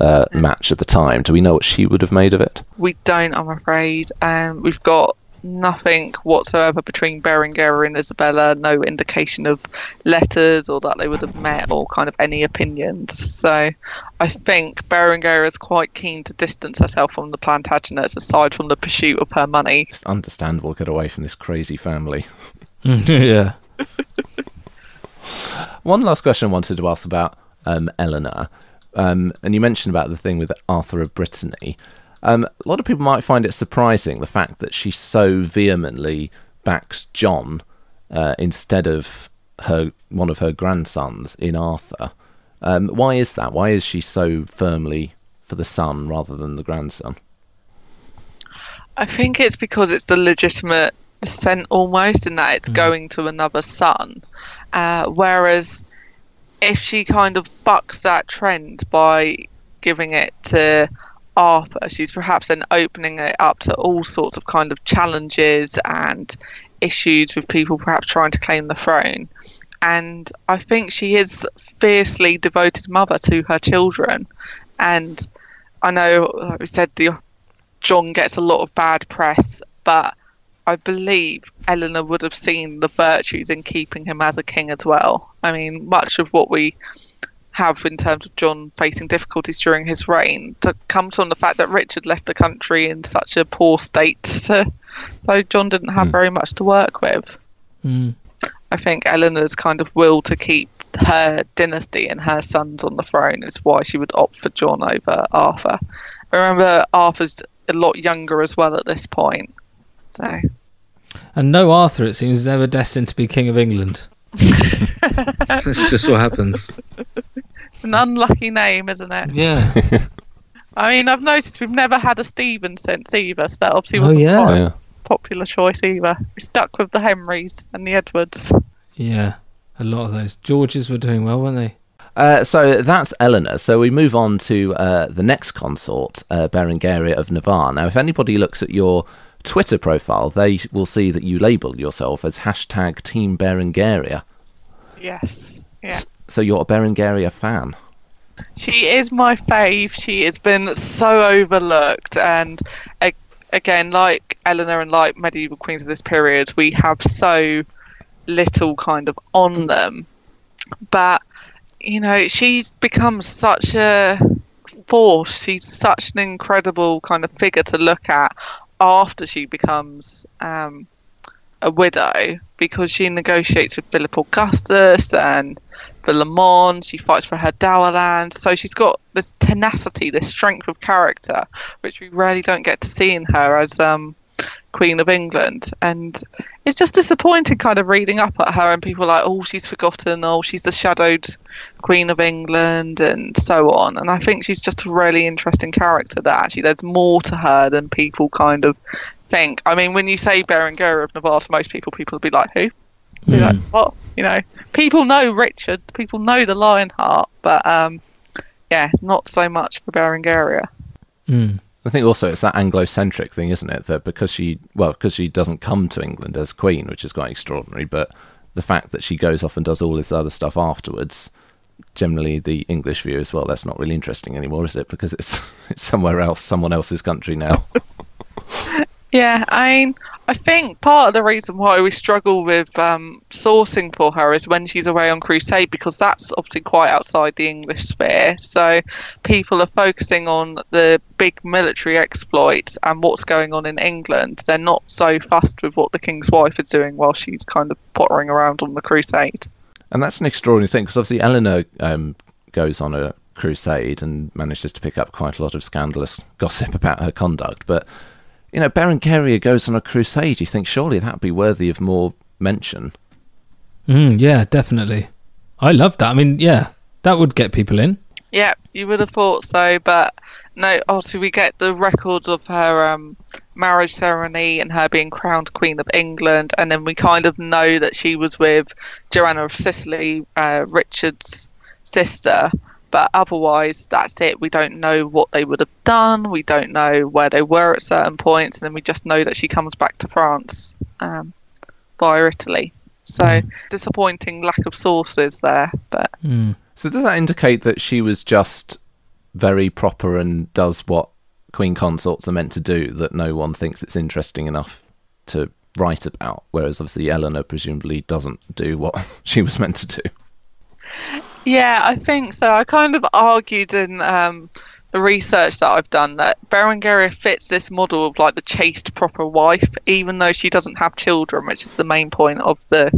uh, match at the time. Do we know what she would have made of it? We don't, I'm afraid. Um, we've got nothing whatsoever between Berengaria and Isabella, no indication of letters or that they would have met or kind of any opinions. So I think Berengaria is quite keen to distance herself from the Plantagenets aside from the pursuit of her money. It's understandable. Get away from this crazy family. yeah. One last question I wanted to ask about um, Eleanor, um, and you mentioned about the thing with Arthur of Brittany. Um, a lot of people might find it surprising the fact that she so vehemently backs John uh, instead of her one of her grandsons in Arthur. Um, why is that? Why is she so firmly for the son rather than the grandson? I think it's because it's the legitimate descent almost, in that it's going to another son. Uh, whereas if she kind of bucks that trend by giving it to Arthur, she's perhaps then opening it up to all sorts of kind of challenges and issues with people perhaps trying to claim the throne. And I think she is fiercely devoted mother to her children. And I know, like we said, the John gets a lot of bad press, but I believe Eleanor would have seen the virtues in keeping him as a king as well. I mean, much of what we have in terms of John facing difficulties during his reign to comes from the fact that Richard left the country in such a poor state, so, so John didn't have very much to work with. Mm. I think Eleanor's kind of will to keep her dynasty and her sons on the throne is why she would opt for John over Arthur. I Remember, Arthur's a lot younger as well at this point. So, And no Arthur, it seems, is ever destined to be King of England. That's just what happens. an unlucky name, isn't it? Yeah. I mean, I've noticed we've never had a Stephen since either, so that obviously Oh, wasn't yeah. quite yeah. a popular choice either. We stuck with the Henrys and the Edwards. Yeah. A lot of those. Georges were doing well, weren't they? Uh, so that's Eleanor. So we move on to uh, the next consort, uh, Berengaria of Navarre. Now, if anybody looks at your Twitter profile, they will see that you label yourself as hashtag Team Berengaria. Yes. Yeah. So you're a Berengaria fan. She is my fave. She has been so overlooked, and again, like Eleanor and like medieval queens of this period, we have so little kind of on them. But you know, she's become such a force. She's such an incredible kind of figure to look at after she becomes um, a widow because she negotiates with Philip Augustus and for Le Mans. She fights for her dower land. So she's got this tenacity, this strength of character, which we rarely don't get to see in her as um, Queen of England. And it's just disappointing kind of reading up at her and people are like, oh, she's forgotten, oh, she's the shadowed Queen of England and so on. And I think she's just a really interesting character that actually there's more to her than people kind of think. I mean, when you say Berengaria of Navarre to most people, people will be like, who? Be like, what? You know, people know Richard, people know the Lionheart, but um, yeah, not so much for Berengaria. Mm. I think also it's that Anglo-centric thing, isn't it? That because she, well, because she doesn't come to England as queen, which is quite extraordinary, but the fact that she goes off and does all this other stuff afterwards. Generally, the English view as well. That's not really interesting anymore, is it? Because it's it's somewhere else, someone else's country now. Yeah, I I think part of the reason why we struggle with um, sourcing for her is when she's away on crusade because that's obviously quite outside the English sphere. So people are focusing on the big military exploits and what's going on in England. They're not so fussed with what the king's wife is doing while she's kind of pottering around on the crusade. And that's an extraordinary thing because obviously Eleanor um, goes on a crusade and manages to pick up quite a lot of scandalous gossip about her conduct. But you know, Berengaria goes on a crusade. You think surely that would be worthy of more mention. Mm, yeah, definitely. I love that. I mean, yeah, that would get people in. Yeah, you would have thought so, but no. Obviously, we get the records of her um, marriage ceremony and her being crowned Queen of England, and then we kind of know that she was with Joanna of Sicily, uh, Richard's sister. But otherwise, that's it. We don't know what they would have done. We don't know where they were at certain points, and then we just know that she comes back to France um, via Italy. So disappointing lack of sources there, but So does that indicate that she was just very proper and does what queen consorts are meant to do that no one thinks it's interesting enough to write about? Whereas obviously Eleanor presumably doesn't do what she was meant to do. Yeah, I think so. I kind of argued in um, the research that I've done that Berengaria fits this model of like the chaste, proper wife, even though she doesn't have children, which is the main point of the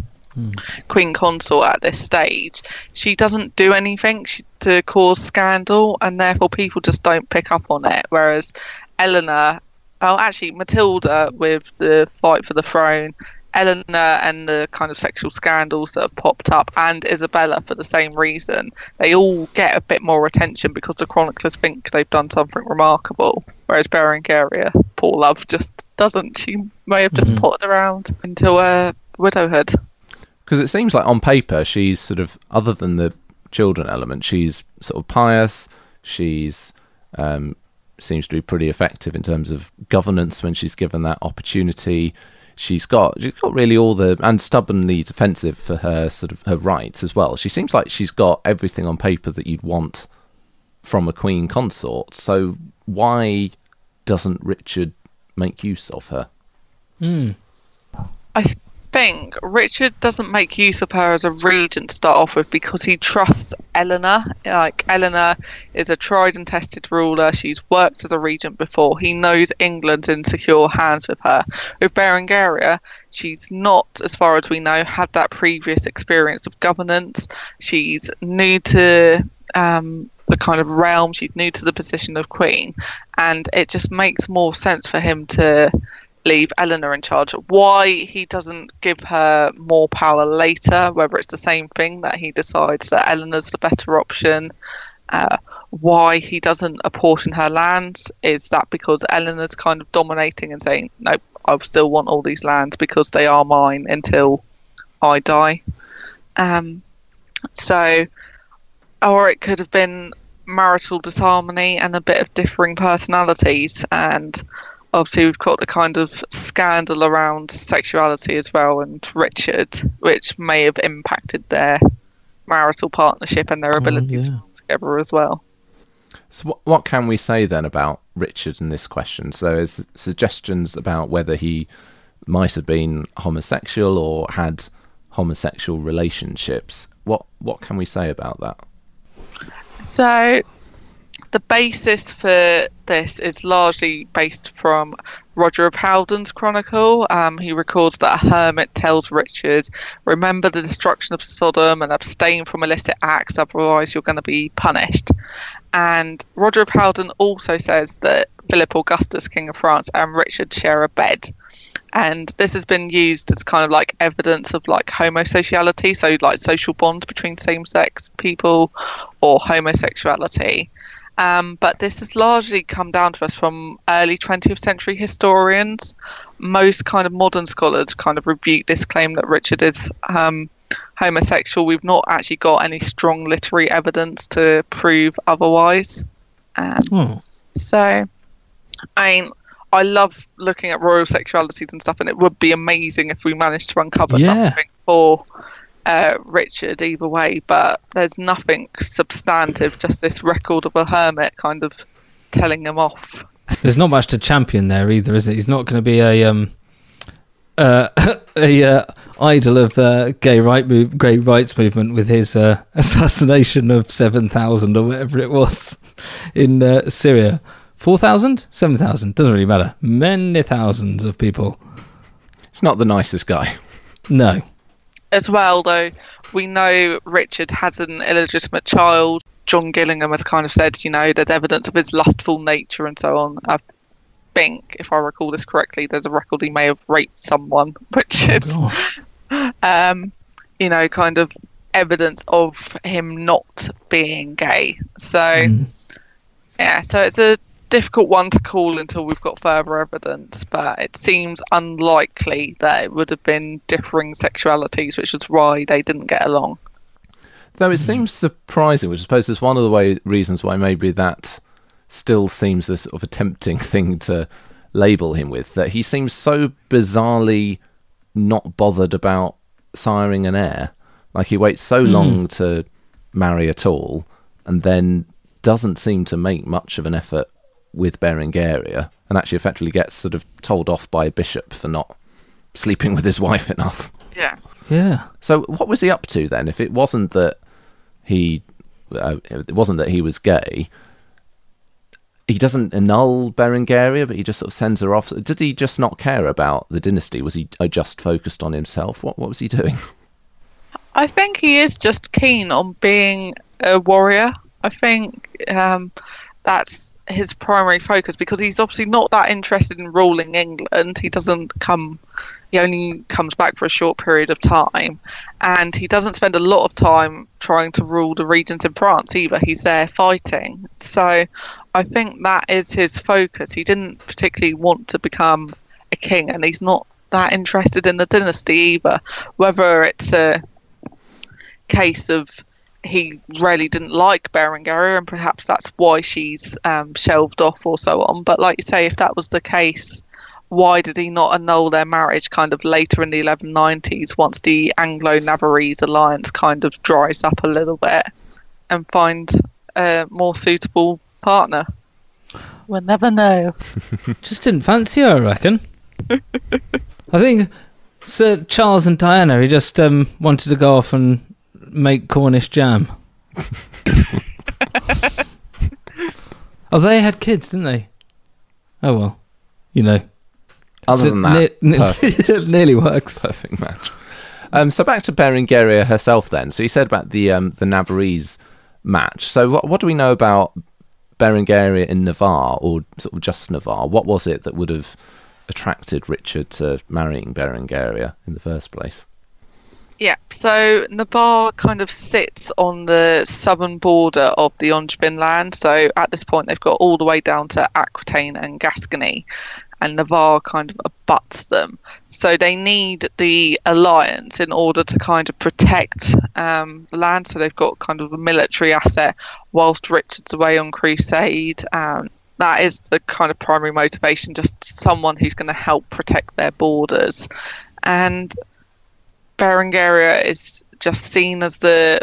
queen consort at this stage. She doesn't do anything to cause scandal, and therefore people just don't pick up on it. Whereas Eleanor, well, actually Matilda with the fight for the throne. Eleanor and the kind of sexual scandals that have popped up, and Isabella for the same reason, they all get a bit more attention because the chroniclers think they've done something remarkable. Whereas Berengaria, poor love, just doesn't. She may have just potted around until her widowhood. Because it seems like on paper she's sort of other than the children element, she's sort of pious. She's um, seems to be pretty effective in terms of governance when she's given that opportunity. She's got she's got really all the and stubbornly defensive for her sort of her rights as well. She seems like she's got everything on paper that you'd want from a queen consort. So why doesn't Richard make use of her? Hmm. I think Richard doesn't make use of her as a regent to start off with because he trusts Eleanor. Like Eleanor is a tried and tested ruler. She's worked as a regent before. He knows England's in secure hands with her. With Berengaria, she's not, as far as we know, had that previous experience of governance. She's new to um, the kind of realm. She's new to the position of queen, and it just makes more sense for him to leave Eleanor in charge. Why he doesn't give her more power later, whether it's the same thing that he decides that Eleanor's the better option, uh, why he doesn't apportion her lands, is that because Eleanor's kind of dominating and saying, nope, I still want all these lands because they are mine until I die. Um, so, or it could have been marital disharmony and a bit of differing personalities and obviously we've got the kind of scandal around sexuality as well and richard which may have impacted their marital partnership and their oh, ability to yeah. work together as well So what, what can we say then about Richard in this question? So there's suggestions about whether he might have been homosexual or had homosexual relationships. What what can we say about that? So, the basis for this is largely based from Roger of Howden's chronicle. Um, he records that a hermit tells Richard, "Remember the destruction of Sodom and abstain from illicit acts, otherwise you're going to be punished." And Roger of Howden also says that Philip Augustus, King of France, and Richard share a bed and this has been used as kind of like evidence of like homosexuality so like social bond between same-sex people or homosexuality um, but this has largely come down to us from early 20th century historians most kind of modern scholars kind of rebuke this claim that richard is um, homosexual we've not actually got any strong literary evidence to prove otherwise um, Hmm. so I mean, I love looking at royal sexualities and stuff, and it would be amazing if we managed to uncover Yeah. something for uh, Richard either way, but there's nothing substantive, just this record of a hermit kind of telling him off. There's not much to champion there either, is it? He's not going to be a um, uh, a uh, idol of the gay right move, gay rights movement with his uh, assassination of seven thousand or whatever it was in uh, Syria. Four thousand, seven thousand doesn't really matter. Many thousands of people. He's not the nicest guy. No, As well, though, we know Richard has an illegitimate child. John Gillingham has kind of said, you know, there's evidence of his lustful nature and so on. I think, if I recall this correctly, there's a record he may have raped someone, which is, Gosh. um, you know, kind of evidence of him not being gay. So, yeah, so it's a difficult one to call until we've got further evidence, but it seems unlikely that it would have been differing sexualities, which is why they didn't get along. Though it hmm. seems surprising, which I suppose is one of the way reasons why maybe that still seems a sort of a tempting thing to label him with. That he seems so bizarrely not bothered about siring an heir. Like he waits so hmm. long to marry at all, and then doesn't seem to make much of an effort with Berengaria, and actually effectively gets sort of told off by a bishop for not sleeping with his wife enough. Yeah. yeah. So what was he up to then? If it wasn't that he, uh, it wasn't that he was gay. He doesn't annul Berengaria, but he just sort of sends her off. Did he just not care about the dynasty? Was he uh, just focused on himself? What What was he doing? I think he is just keen on being a warrior. I think um, that's his primary focus because he's obviously not that interested in ruling England. He doesn't come, he only comes back for a short period of time, and he doesn't spend a lot of time trying to rule the regions in France either. He's there fighting. So I think that is his focus. He didn't particularly want to become a king, and he's not that interested in the dynasty either. Whether it's a case of he really didn't like Berengaria, and perhaps that's why she's um, shelved off or so on. But like you say, if that was the case, why did he not annul their marriage kind of later in the 1190s once the Anglo-Navarrese alliance kind of dries up a little bit and find a more suitable partner? We'll never know. Just didn't fancy her, I reckon. I think Sir Charles and Diana, he just um, wanted to go off and make Cornish jam. oh, they had kids, didn't they? Oh well, you know. Other than that, ne- ne- it nearly works. perfect match. Um, so back to Berengaria herself then. So you said about the um, the Navarrese match. So what what do we know about Berengaria in Navarre, or sort of just Navarre? What was it that would have attracted Richard to marrying Berengaria in the first place? Yeah, so Navarre kind of sits on the southern border of the Angevin land. So at this point, they've got all the way down to Aquitaine and Gascony, and Navarre kind of abuts them. So they need the alliance in order to kind of protect um, the land. So they've got kind of a military asset whilst Richard's away on crusade. Um, that is the kind of primary motivation, just someone who's going to help protect their borders. And Berengaria is just seen as the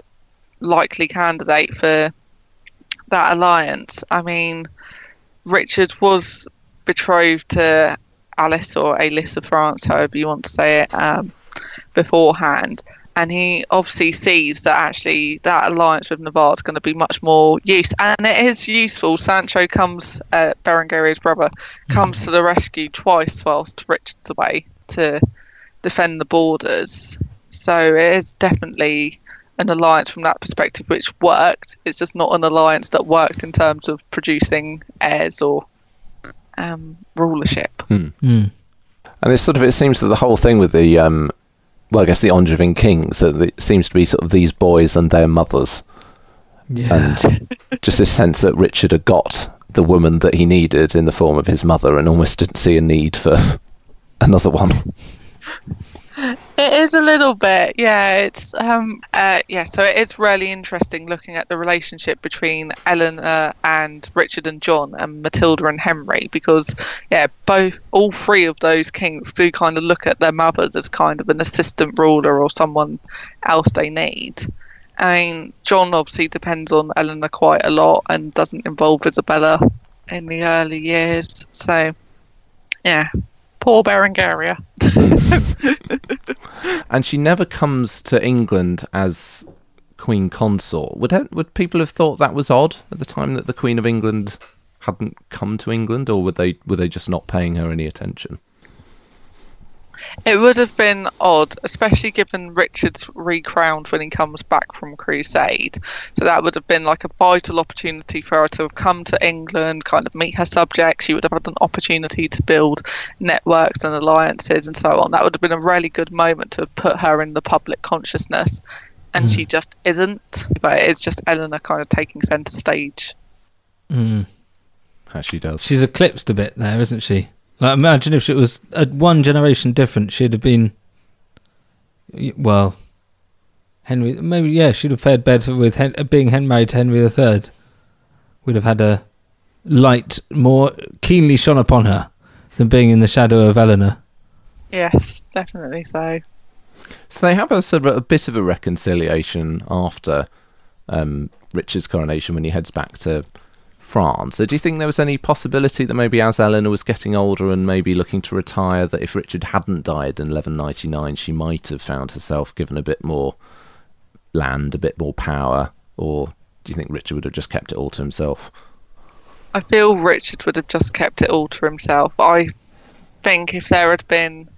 likely candidate for that alliance. I mean, Richard was betrothed to Alice or Alice of France, however you want to say it, um, beforehand. And he obviously sees that actually that alliance with Navarre is going to be much more use, and it is useful. Sancho comes, uh, Berengaria's brother, comes to the rescue twice whilst Richard's away to defend the borders. So it is definitely an alliance from that perspective which worked. It's just not an alliance that worked in terms of producing heirs or um, rulership. And it's sort of it seems that the whole thing with the um, well, I guess the Angevin kings that it seems to be sort of these boys and their mothers, Yeah. and just this sense that Richard had got the woman that he needed in the form of his mother, and almost didn't see a need for another one. It is a little bit, yeah. It's um, uh, yeah. So it is really interesting looking at the relationship between Eleanor and Richard and John, and Matilda and Henry, because yeah, both all three of those kings do kind of look at their mothers as kind of an assistant ruler or someone else they need. I mean, John obviously depends on Eleanor quite a lot and doesn't involve Isabella in the early years. So yeah, poor Berengaria. and she never comes to England as Queen Consort. Would would people have thought that was odd at the time that the Queen of England hadn't come to England, or were they were they just not paying her any attention? It would have been odd, especially given Richard's recrowned when he comes back from Crusade. So that would have been like a vital opportunity for her to have come to England, kind of meet her subjects. She would have had an opportunity to build networks and alliances and so on. That would have been a really good moment to have put her in the public consciousness. And mm. she just isn't. But it's just Eleanor kind of taking centre stage. Mm. As she does. She's eclipsed a bit there, isn't she? Like, imagine if it was a one generation different, she'd have been. Well, Henry. Maybe yeah, she'd have fared better with Hen- being Hen- married to Henry III. We'd have had a light more keenly shone upon her than being in the shadow of Eleanor. Yes, definitely so. So they have a sort of a bit of a reconciliation after um, Richard's coronation when he heads back to France. So do you think there was any possibility that maybe as Eleanor was getting older and maybe looking to retire, that if Richard hadn't died in 1199, she might have found herself given a bit more land, a bit more power? Or do you think Richard would have just kept it all to himself? I feel Richard would have just kept it all to himself. I think if there had been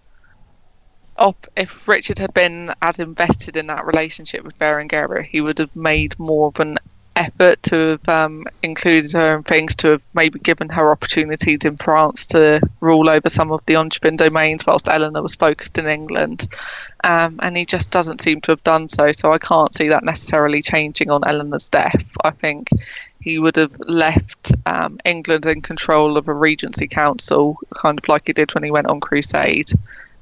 up if Richard had been as invested in that relationship with Berengaria, he would have made more of an effort to have um, included her in things, to have maybe given her opportunities in France to rule over some of the Angevin domains whilst Eleanor was focused in England. Um, and he just doesn't seem to have done so. So I can't see that necessarily changing on Eleanor's death. I think he would have left um, England in control of a regency council, kind of like he did when he went on crusade.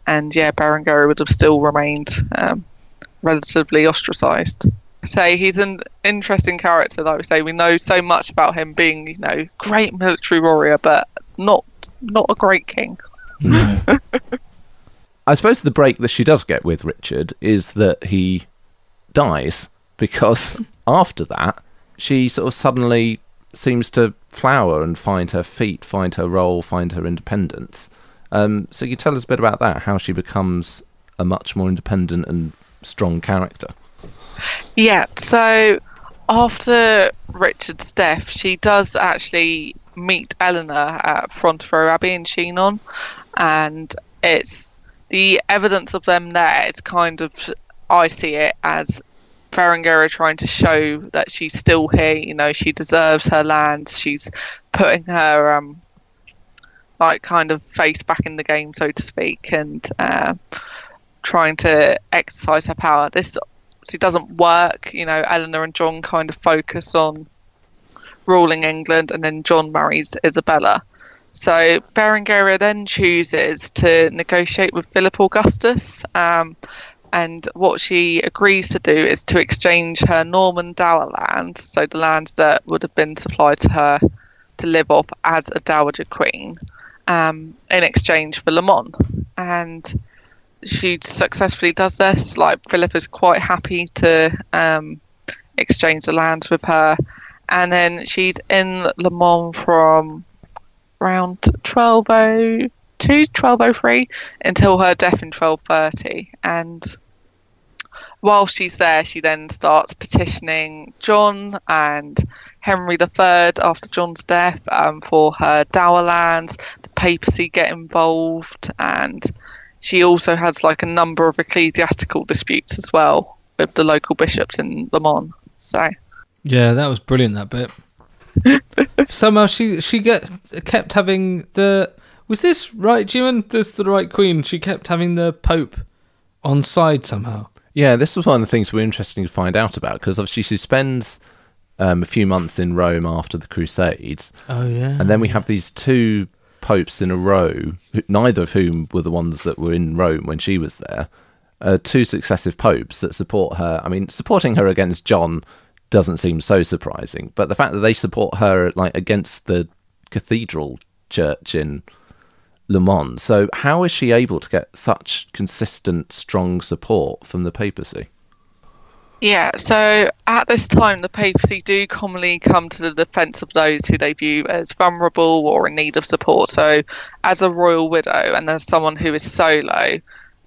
And yeah, Berengaria would have still remained um, relatively ostracised say he's an interesting character. Like we say, we know so much about him being, you know, great military warrior, but not not a great king. I suppose the break that she does get with Richard is that he dies because after that she sort of suddenly seems to flower and find her feet, find her role, find her independence. Um, so you tell us a bit about that, how she becomes a much more independent and strong character. Yeah, so after Richard's death, she does actually meet Eleanor at Fontevraud Abbey in Chinon, and it's the evidence of them there. It's kind of I see it as Berengaria trying to show that she's still here. You know, she deserves her lands. She's putting her um, like kind of face back in the game, so to speak, and uh, trying to exercise her power. This obviously doesn't work. You know, Eleanor and John kind of focus on ruling England, and then John marries Isabella. So Berengaria then chooses to negotiate with Philip Augustus, um, and what she agrees to do is to exchange her Norman dower land, so the lands that would have been supplied to her to live off as a dowager queen, um, in exchange for Le Mans. And she successfully does this. Like Philip is quite happy to um, exchange the lands with her, and then she's in Le Mans from around 1202, 1203 until her death in 1230. And while she's there, she then starts petitioning John and Henry III after John's death um, for her dower lands. The papacy get involved and she also has like a number of ecclesiastical disputes as well with the local bishops in Le Mans. So yeah, that was brilliant. That bit. Somehow she she get kept having the was this right, Jim? This the right queen? She kept having the Pope on side somehow. Yeah, this was one of the things we're interesting to find out about because obviously she spends um, a few months in Rome after the Crusades. Oh yeah, and then we have these two popes in a row, neither of whom were the ones that were in Rome when she was there. uh, two successive popes that support her. I mean, supporting her against John doesn't seem so surprising, but the fact that they support her like against the cathedral church in Le Mans. So, how is she able to get such consistent, strong support from the papacy? Yeah, so at this time, the papacy do commonly come to the defence of those who they view as vulnerable or in need of support. So, as a royal widow and as someone who is solo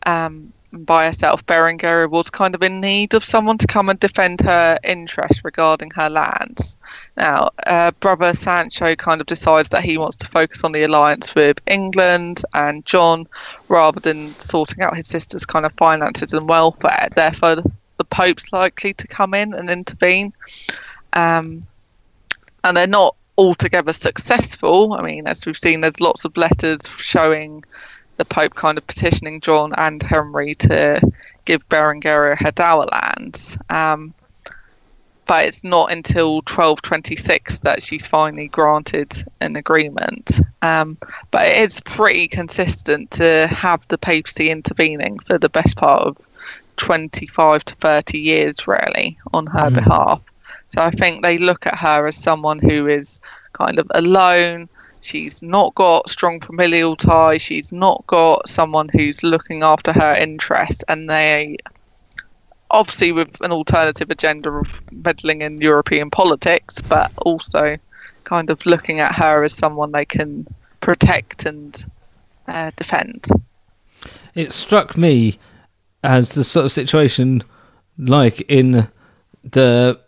um, by herself, Berengaria was kind of in need of someone to come and defend her interests regarding her lands. Now, uh, brother Sancho kind of decides that he wants to focus on the alliance with England and John rather than sorting out his sister's kind of finances and welfare. Therefore, the Pope's likely to come in and intervene. Um, and they're not altogether successful. I mean, as we've seen, there's lots of letters showing the Pope kind of petitioning John and Henry to give Berengaria her dower lands. Um, but it's not until 1226 that she's finally granted an agreement. Um, but it is pretty consistent to have the papacy intervening for the best part of 25 to 30 years, really, on her mm. behalf. So I think they look at her as someone who is kind of alone. She's not got strong familial ties. She's not got someone who's looking after her interests. And they, obviously, with an alternative agenda of meddling in European politics, but also kind of looking at her as someone they can protect and uh, defend. It struck me as the sort of situation like in the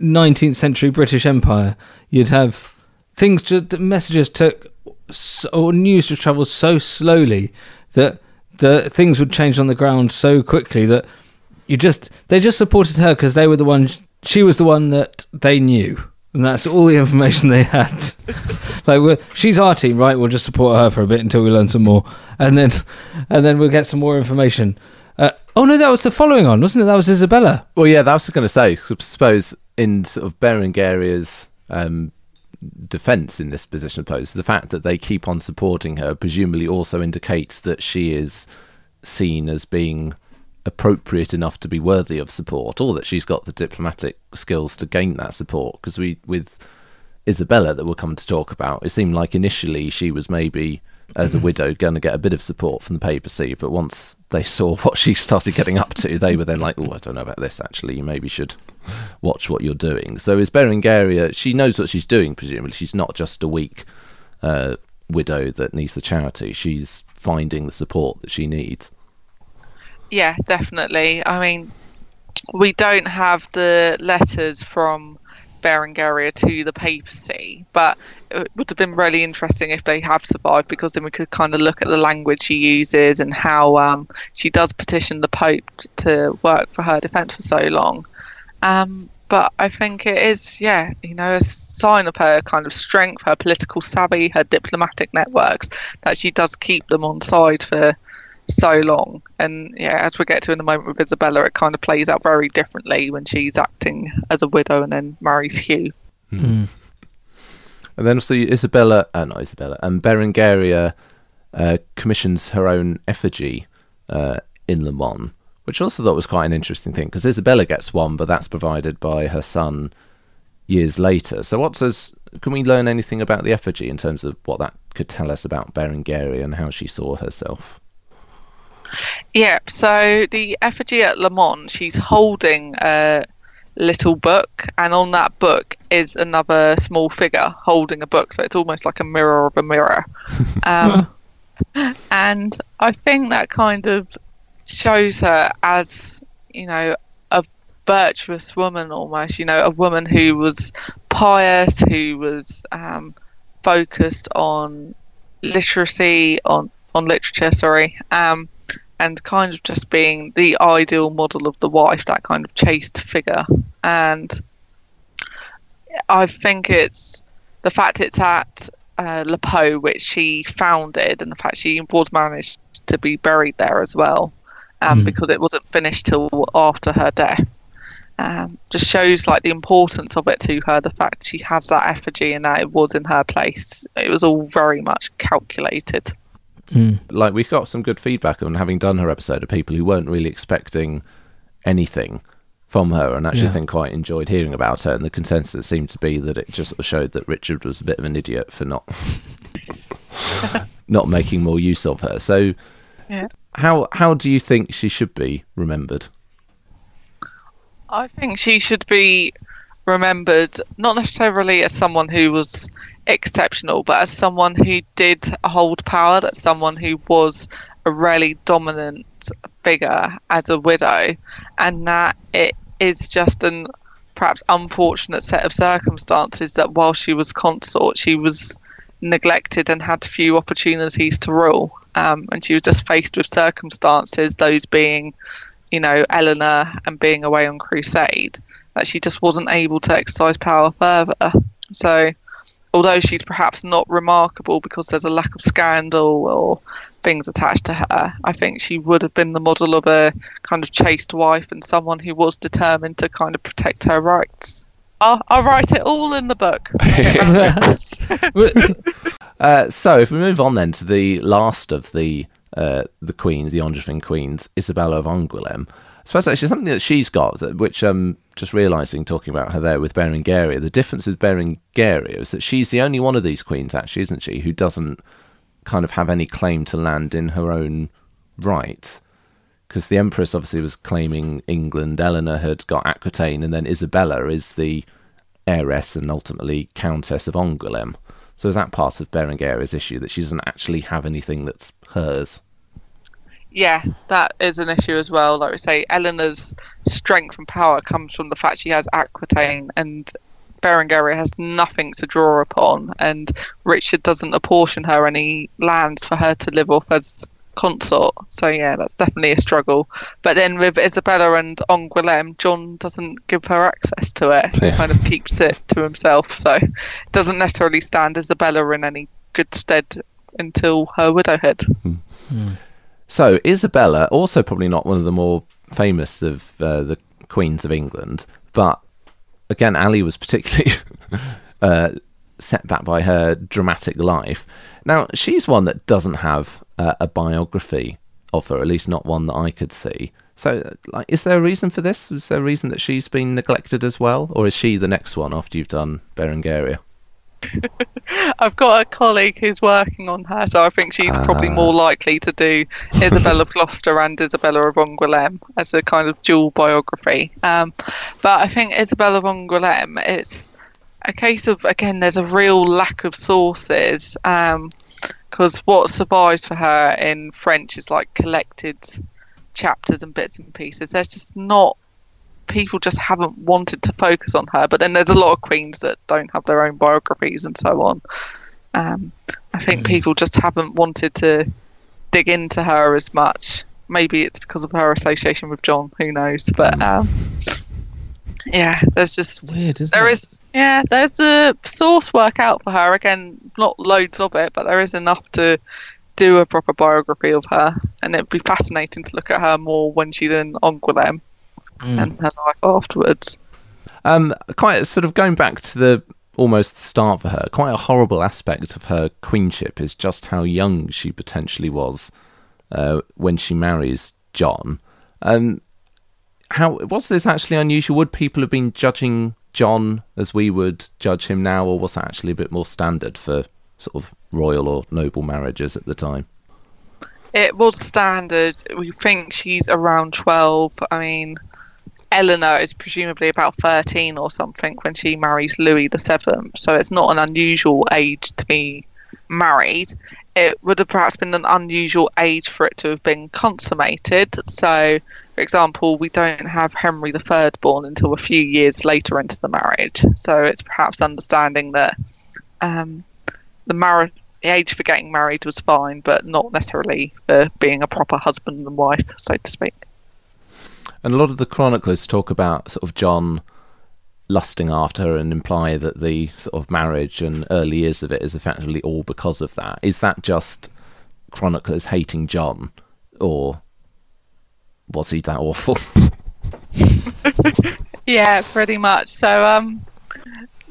19th century British Empire. You'd have things, just, messages took, or news just travelled so slowly that the things would change on the ground so quickly that you just, they just supported her because they were the one, she was the one that they knew. And that's all the information they had. like, she's our team, right? We'll just support her for a bit until we learn some more, and then, and then we'll get some more information. Uh, oh no, that was the following on, wasn't it? That was Isabella. Well, yeah, that was going to say. I suppose in sort of Berengaria's um, defence in this position of pose, the fact that they keep on supporting her presumably also indicates that she is seen as being appropriate enough to be worthy of support, or that she's got the diplomatic skills to gain that support. Because we, with Isabella, that we'll come to talk about, it seemed like initially she was maybe as a widow going to get a bit of support from the papacy, but once they saw what she started getting up to, they were then like, "Oh, I don't know about this. Actually, you maybe should watch what you're doing." So, is Berengaria? She knows what she's doing. Presumably, she's not just a weak uh, widow that needs the charity. She's finding the support that she needs. Yeah, definitely. I mean, we don't have the letters from Berengaria to the papacy, but it would have been really interesting if they have survived because then we could kind of look at the language she uses and how um, she does petition the Pope to work for her defence for so long. Um, but I think it is, yeah, you know, a sign of her kind of strength, her political savvy, her diplomatic networks, that she does keep them on side for so long. And yeah, as we get to in a moment with Isabella, it kind of plays out very differently when she's acting as a widow and then marries Hugh. Mm. And then also Isabella, uh, not Isabella, and Berengaria uh, commissions her own effigy uh, in Le Mans, which I also thought was quite an interesting thing because Isabella gets one, but that's provided by her son years later. So, what does can we learn anything about the effigy in terms of what that could tell us about Berengaria and how she saw herself? Yeah, so the effigy at Le Mans, she's holding a little book, and on that book is another small figure holding a book. So it's almost like a mirror of a mirror. Um, and I think that kind of shows her as, you know, a virtuous woman almost, you know, a woman who was pious, who was um, focused on literacy, on, on literature, sorry. Um, and kind of just being the ideal model of the wife, that kind of chaste figure. And I think it's the fact it's at uh, L'Épau, which she founded, and the fact she was managed to be buried there as well, um, mm. because it wasn't finished till after her death. Um, just shows like the importance of it to her. The fact she has that effigy and that it was in her place. It was all very much calculated. Mm. Like we got some good feedback on having done her episode of people who weren't really expecting anything from her and actually Yeah. think quite enjoyed hearing about her and the consensus seemed to be that it just showed that Richard was a bit of an idiot for not not making more use of her. So Yeah. how how do you think she should be remembered? I think she should be remembered not necessarily as someone who was exceptional, but as someone who did hold power, that someone who was a really dominant figure as a widow, and that it is just an perhaps unfortunate set of circumstances that while she was consort, she was neglected and had few opportunities to rule. Um, and she was just faced with circumstances, those being you know, Eleanor and being away on crusade, that she just wasn't able to exercise power further. So, although she's perhaps not remarkable because there's a lack of scandal or things attached to her, I think she would have been the model of a kind of chaste wife and someone who was determined to kind of protect her rights. I'll, I'll write it all in the book. Uh, so if we move on then to the last of the uh, the queens, the Angevin queens, Isabella of Angoulême. I suppose actually something that she's got, which um, just realising talking about her there with Berengaria, the difference with Berengaria is that she's the only one of these queens, actually, isn't she, who doesn't kind of have any claim to land in her own right. Because the Empress obviously was claiming England, Eleanor had got Aquitaine, and then Isabella is the heiress and ultimately Countess of Angoulême. So is that part of Berengaria's issue that she doesn't actually have anything that's hers? Yeah, that is an issue as well. Like we say, Eleanor's strength and power comes from the fact she has Aquitaine, and Berengaria has nothing to draw upon, and Richard doesn't apportion her any lands for her to live off as consort. So yeah, that's definitely a struggle. But then with Isabella and Angoulême, John doesn't give her access to it. He kind of keeps it to himself. So it doesn't necessarily stand Isabella in any good stead until her widowhood. Hmm. Hmm. So Isabella, also probably not one of the more famous of uh, the queens of England, but again, Ali was particularly uh, set back by her dramatic life. Now she's one that doesn't have uh, a biography of her, at least not one that I could see. So, like, is there a reason for this? Is there a reason that she's been neglected as well, or is she the next one after you've done Berengaria? I've got a colleague who's working on her, so I think she's probably more likely to do Isabella of Gloucester and Isabella of Angoulême as a kind of dual biography. Um, but I think Isabella of Angoulême, it's a case of again, there's a real lack of sources because what survives for her in French is like collected chapters and bits and pieces. There's just not people just haven't wanted to focus on her. But then there's a lot of queens that don't have their own biographies and so on. Um, I think people just haven't wanted to dig into her as much. Maybe it's because of her association with John. Who knows? But um, yeah, there's just Weird, isn't there it? is yeah, there's a source work out for her. Again, not loads of it, but there is enough to do a proper biography of her, and it'd be fascinating to look at her more when she's in Angoulême and her life afterwards. Um, quite sort of going back to the almost start for her. Quite a horrible aspect of her queenship is just how young she potentially was uh, when she marries John. Um, how was this actually unusual? Would people have been judging John as we would judge him now, or was that actually a bit more standard for sort of royal or noble marriages at the time? It was standard. We think she's around 12. I mean, Eleanor is presumably about 13 or something when she marries Louis VII. So it's not an unusual age to be married. It would have perhaps been an unusual age for it to have been consummated. So, for example, we don't have Henry III born until a few years later into the marriage. So it's perhaps understanding that um, the marriage the age for getting married was fine, but not necessarily for being a proper husband and wife, so to speak. And a lot of the chroniclers talk about sort of John lusting after her and imply that the sort of marriage and early years of it is effectively all because of that. Is that just chroniclers hating John, or was he that awful? Yeah, pretty much. So, um,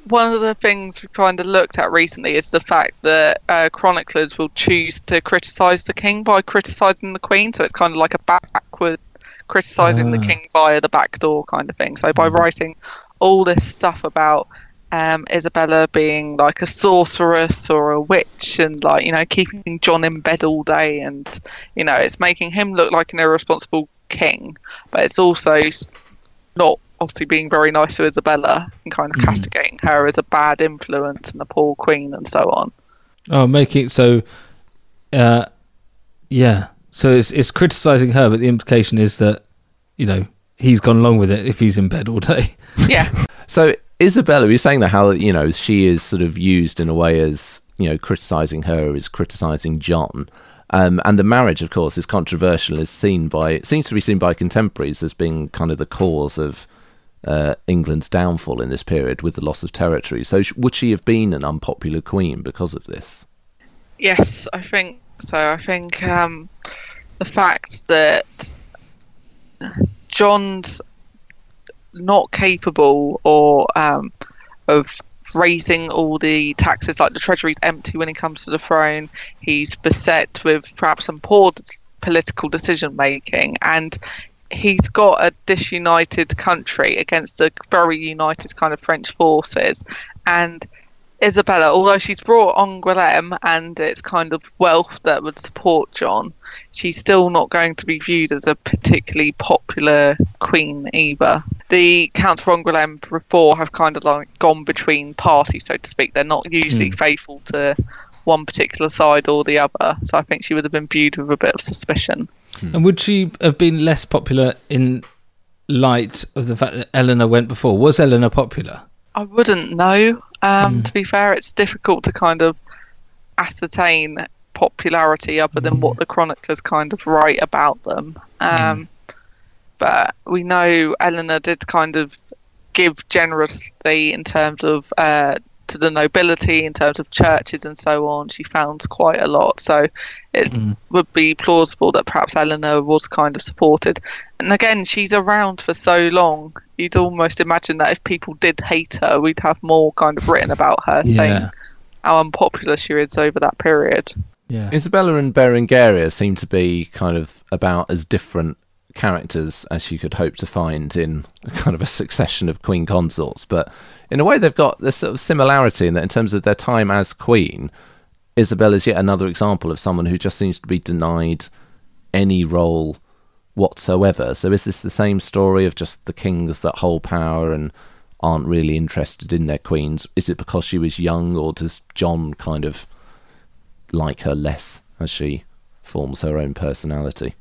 one of the things we kind of looked at recently is the fact that uh, chroniclers will choose to criticise the king by criticising the queen. So it's kind of like a backward criticising the Ah. king via the back door kind of thing. So by writing all this stuff about um, Isabella being like a sorceress or a witch and like you know keeping John in bed all day and you know it's making him look like an irresponsible king, but it's also not obviously being very nice to Isabella and kind of castigating her as a bad influence and a poor queen and so on. Oh, making so, uh, yeah. So it's it's criticizing her, but the implication is that you know he's gone along with it if he's in bed all day. Yeah, So Isabella, you're saying that how you know she is sort of used in a way as you know criticizing her is criticizing John, um, and the marriage, of course, is controversial. Is seen by it seems to be seen by contemporaries as being kind of the cause of uh, England's downfall in this period with the loss of territory. So sh- would she have been an unpopular queen because of this? yes, I think so. I think um, the fact that John's not capable or um, of raising all the taxes, like the treasury's empty when he comes to the throne. He's beset with perhaps some poor political decision making, and he's got a disunited country against a very united kind of French forces, and Isabella, although she's brought Angoulême and its kind of wealth that would support John, she's still not going to be viewed as a particularly popular queen either. The Counts of Angoulême before have kind of like gone between parties, so to speak. They're not usually hmm. faithful to one particular side or the other. So I think she would have been viewed with a bit of suspicion. Hmm. And would she have been less popular in light of the fact that Eleanor went before? Was Eleanor popular? I wouldn't know. Um, To be fair, it's difficult to kind of ascertain popularity other than what the chroniclers kind of write about them. Um, But we know Eleanor did kind of give generously in terms of uh, to the nobility, in terms of churches and so on. She founds quite a lot, so it hmm. would be plausible that perhaps Eleanor was kind of supported. And again, she's around for so long. You'd almost imagine that if people did hate her, we'd have more kind of written about her saying how unpopular she is over that period. Yeah. Isabella and Berengaria seem to be kind of about as different characters as you could hope to find in kind of a succession of queen consorts. But in a way, they've got this sort of similarity in that, in terms of their time as queen, Isabel is yet another example of someone who just seems to be denied any role whatsoever. So is this the same story of just the kings that hold power and aren't really interested in their queens? Is it because she was young, or does John kind of like her less as she forms her own personality?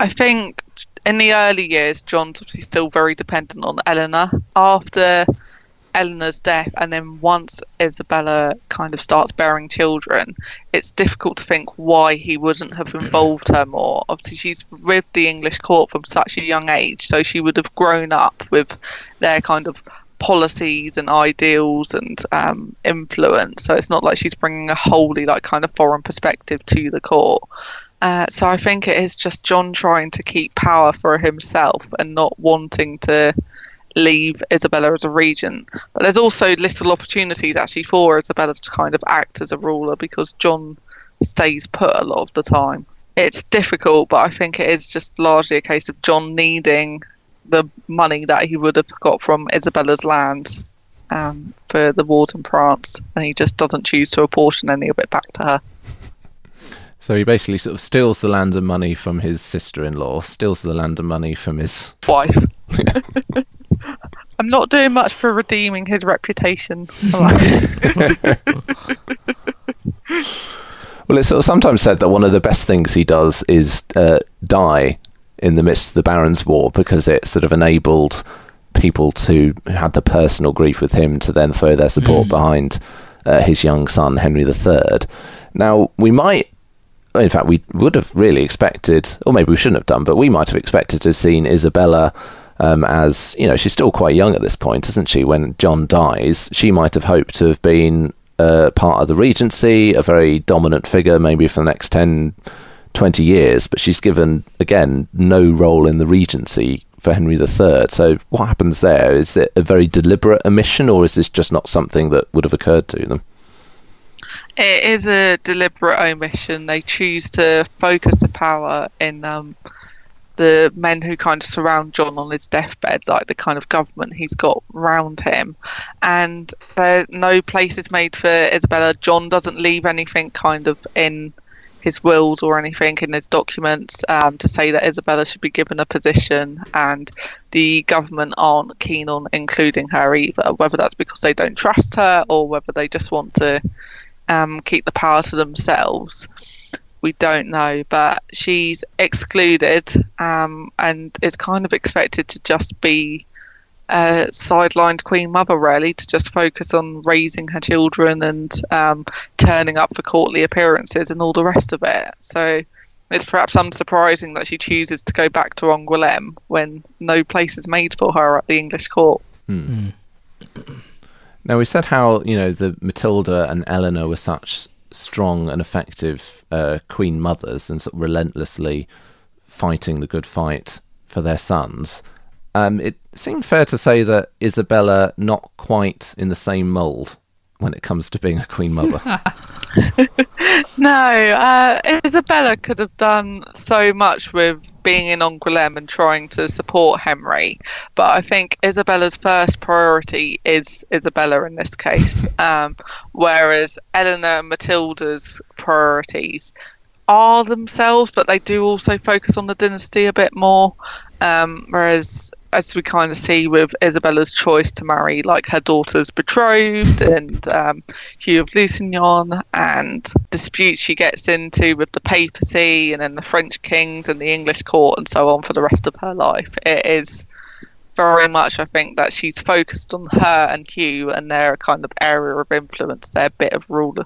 I think in the early years, John's obviously still very dependent on Eleanor. After Eleanor's death, and then once Isabella kind of starts bearing children, it's difficult to think why he wouldn't have involved her more. Obviously, she's with the English court from such a young age, so she would have grown up with their kind of policies and ideals and um, influence. So it's not like she's bringing a wholly like kind of foreign perspective to the court. Uh, so I think it is just John trying to keep power for himself and not wanting to leave Isabella as a regent. But there's also little opportunities actually for Isabella to kind of act as a ruler because John stays put a lot of the time. It's difficult, but I think it is just largely a case of John needing the money that he would have got from Isabella's lands um, for the wars in France, and he just doesn't choose to apportion any of it back to her. So he basically sort of steals the land and money from his sister-in-law, steals the land and money from his. wife. I'm not doing much for redeeming his reputation. Well, it's sort of sometimes said that one of the best things he does is uh, die in the midst of the Barons' War because it sort of enabled people to who had the personal grief with him to then throw their support behind uh, his young son Henry III. Now we might. In fact, we would have really expected, or maybe we shouldn't have done, but we might have expected to have seen Isabella um, as, you know, she's still quite young at this point, isn't she? When John dies, she might have hoped to have been uh, part of the regency, a very dominant figure, maybe for the next 10, 20 years, but she's given, again, no role in the regency for Henry III. So what happens there? Is it a very deliberate omission, or is this just not something that would have occurred to them? It is a deliberate omission. They choose to focus the power in um, the men who kind of surround John on his deathbed, like the kind of government he's got round him. And there no place is made for Isabella. John doesn't leave anything kind of in his wills or anything in his documents um, to say that Isabella should be given a position, and the government aren't keen on including her either. Whether that's because they don't trust her or whether they just want to um, keep the power to themselves, we don't know. But she's excluded um, and is kind of expected to just be a sidelined queen mother, really, to just focus on raising her children and um, turning up for courtly appearances and all the rest of it. So it's perhaps unsurprising that she chooses to go back to Angoulême when no place is made for her at the English court. Hmm. Now we said how you know the Matilda and Eleanor were such strong and effective uh, queen mothers and sort of relentlessly fighting the good fight for their sons. Um, it seemed fair to say that Isabella not quite in the same mould when it comes to being a queen mother. No, uh, Isabella could have done so much with being in Angoulême and trying to support Henry, but I think Isabella's first priority is Isabella in this case, um, whereas Eleanor and Matilda's priorities are themselves, but they do also focus on the dynasty a bit more. Um, whereas as we kind of see with Isabella's choice to marry like her daughter's betrothed and um, Hugh of Lusignan and disputes she gets into with the papacy and then the French kings and the English court and so on for the rest of her life. It is very much, I think, that she's focused on her and Hugh and their kind of area of influence, their bit of rule,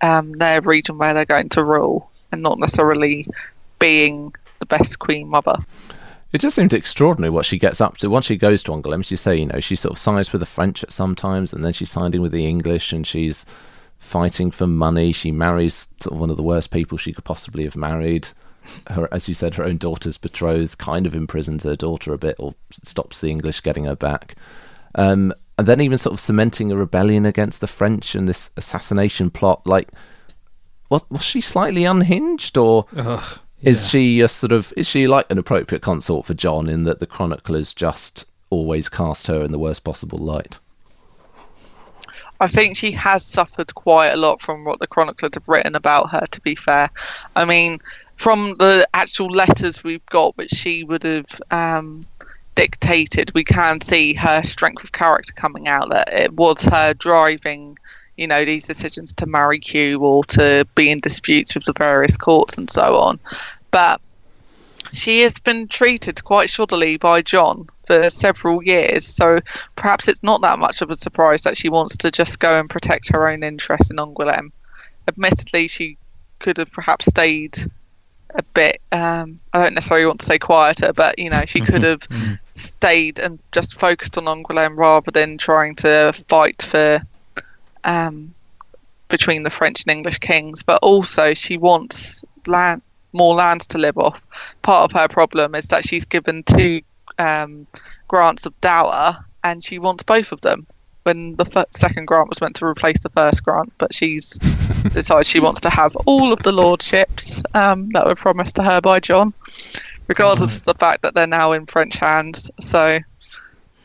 um, their region where they're going to rule, and not necessarily being the best queen mother. It just seemed extraordinary what she gets up to. Once she goes to Angoulême, she say, you know, she sort of sides with the French at some times, and then she's siding with the English, and she's fighting for money. She marries sort of one of the worst people she could possibly have married. Her, as you said, her own daughter's betrothed, kind of imprisons her daughter a bit, or stops the English getting her back. Um, and then even sort of cementing a rebellion against the French and this assassination plot. Like, was was she slightly unhinged, or? Ugh. Is Yeah. she a sort of is she like an appropriate consort for John in that the chroniclers just always cast her in the worst possible light? I think she has suffered quite a lot from what the chroniclers have written about her. To be fair, I mean, from the actual letters we've got, which she would have um, dictated, we can see her strength of character coming out. That it was her driving, you know, these decisions to marry Hugh or to be in disputes with the various courts and so on. But she has been treated quite shoddily by John for several years, so perhaps it's not that much of a surprise that she wants to just go and protect her own interests in Angoulême. Admittedly, she could have perhaps stayed a bit. Um, I don't necessarily want to say quieter, but you know, she could have stayed and just focused on Angoulême rather than trying to fight for um, between the French and English kings. But also, she wants land, more lands to live off. Part of her problem is that she's given two um, grants of dower, and she wants both of them. When the second grant was meant to replace the first grant, but she's decided she wants to have all of the lordships um, that were promised to her by John, regardless of the fact that they're now in French hands. So,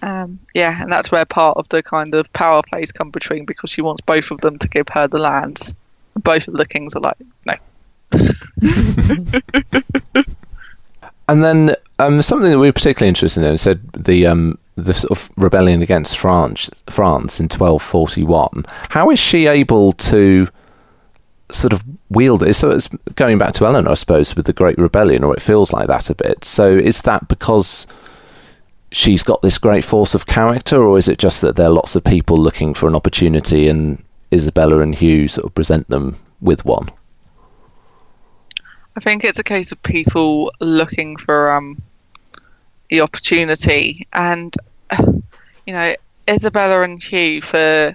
um, yeah, and that's where part of the kind of power plays come between because she wants both of them to give her the lands. Both of the kings are like, no, And then um, something that we were particularly interested in said the um, the sort of rebellion against France France in twelve forty one. How is she able to sort of wield it? So it's going back to Eleanor, I suppose, with the Great Rebellion, or it feels like that a bit. So is that because she's got this great force of character, or is it just that there are lots of people looking for an opportunity, and Isabella and Hugh sort of present them with one? I think it's a case of people looking for um, the opportunity, and you know, Isabella and Hugh, for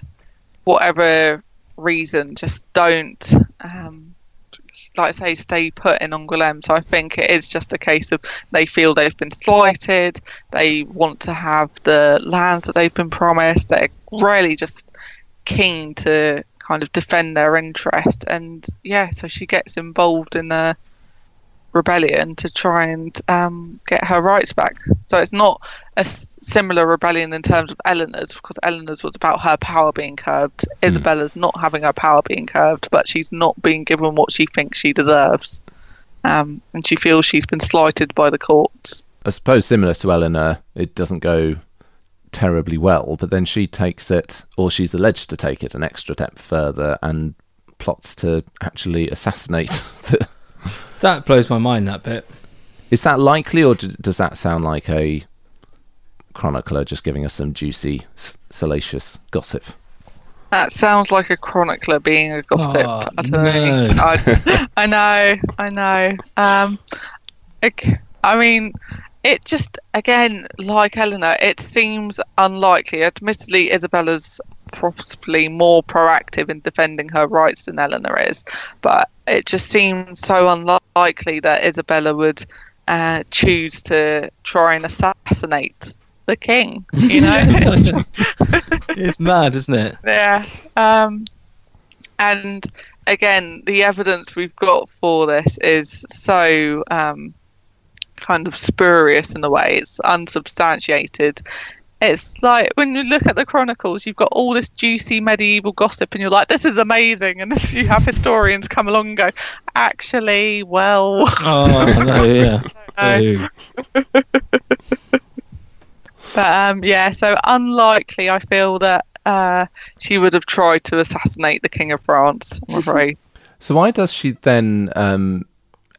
whatever reason, just don't um, like I say, stay put in Angoulême. So I think it is just a case of they feel they've been slighted. They want to have the lands that they've been promised. They're really just keen to kind of defend their interest. And yeah, so she gets involved in a rebellion to try and um, get her rights back. So it's not a s- similar rebellion in terms of Eleanor's, because Eleanor's was about her power being curbed. Isabella's not having her power being curbed, but she's not being given what she thinks she deserves. Um, and she feels she's been slighted by the courts. I suppose similar to Eleanor, it doesn't go terribly well, but then she takes it, or she's alleged to take it an extra step further and plots to actually assassinate the. That blows my mind. That bit. Is that likely, or d- does that sound like a chronicler just giving us some juicy, salacious gossip? That sounds like a chronicler being a gossip. Oh, I, think. no. I, I know, I know. Um, it- I mean, it just again, like Eleanor, it seems unlikely. Admittedly, Isabella's possibly more proactive in defending her rights than Eleanor is, but it just seems so unlikely that Isabella would uh, choose to try and assassinate the king. You know, It's it's mad, isn't it? yeah. Um, and again, the evidence we've got for this is so um, kind of spurious in a way. It's unsubstantiated. It's like when you look at the chronicles, you've got all this juicy medieval gossip, and you're like, "This is amazing." And this, you have historians come along and go, "Actually, well, Oh no, yeah. no." But um, yeah, so unlikely. I feel that uh, she would have tried to assassinate the king of France. I'm afraid. So why does she then um,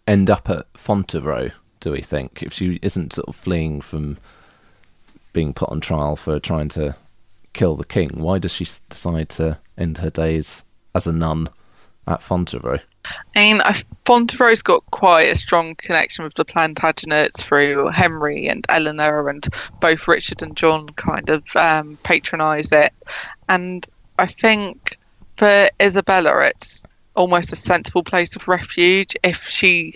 end up at Fontevraud? Do we think if she isn't sort of fleeing from being put on trial for trying to kill the king, why does she decide to end her days as a nun at Fontevraud? I mean, Fontevraud's got quite a strong connection with the Plantagenets through Henry and Eleanor, and both Richard and John kind of um, patronise it. And I think for Isabella, it's almost a sensible place of refuge if she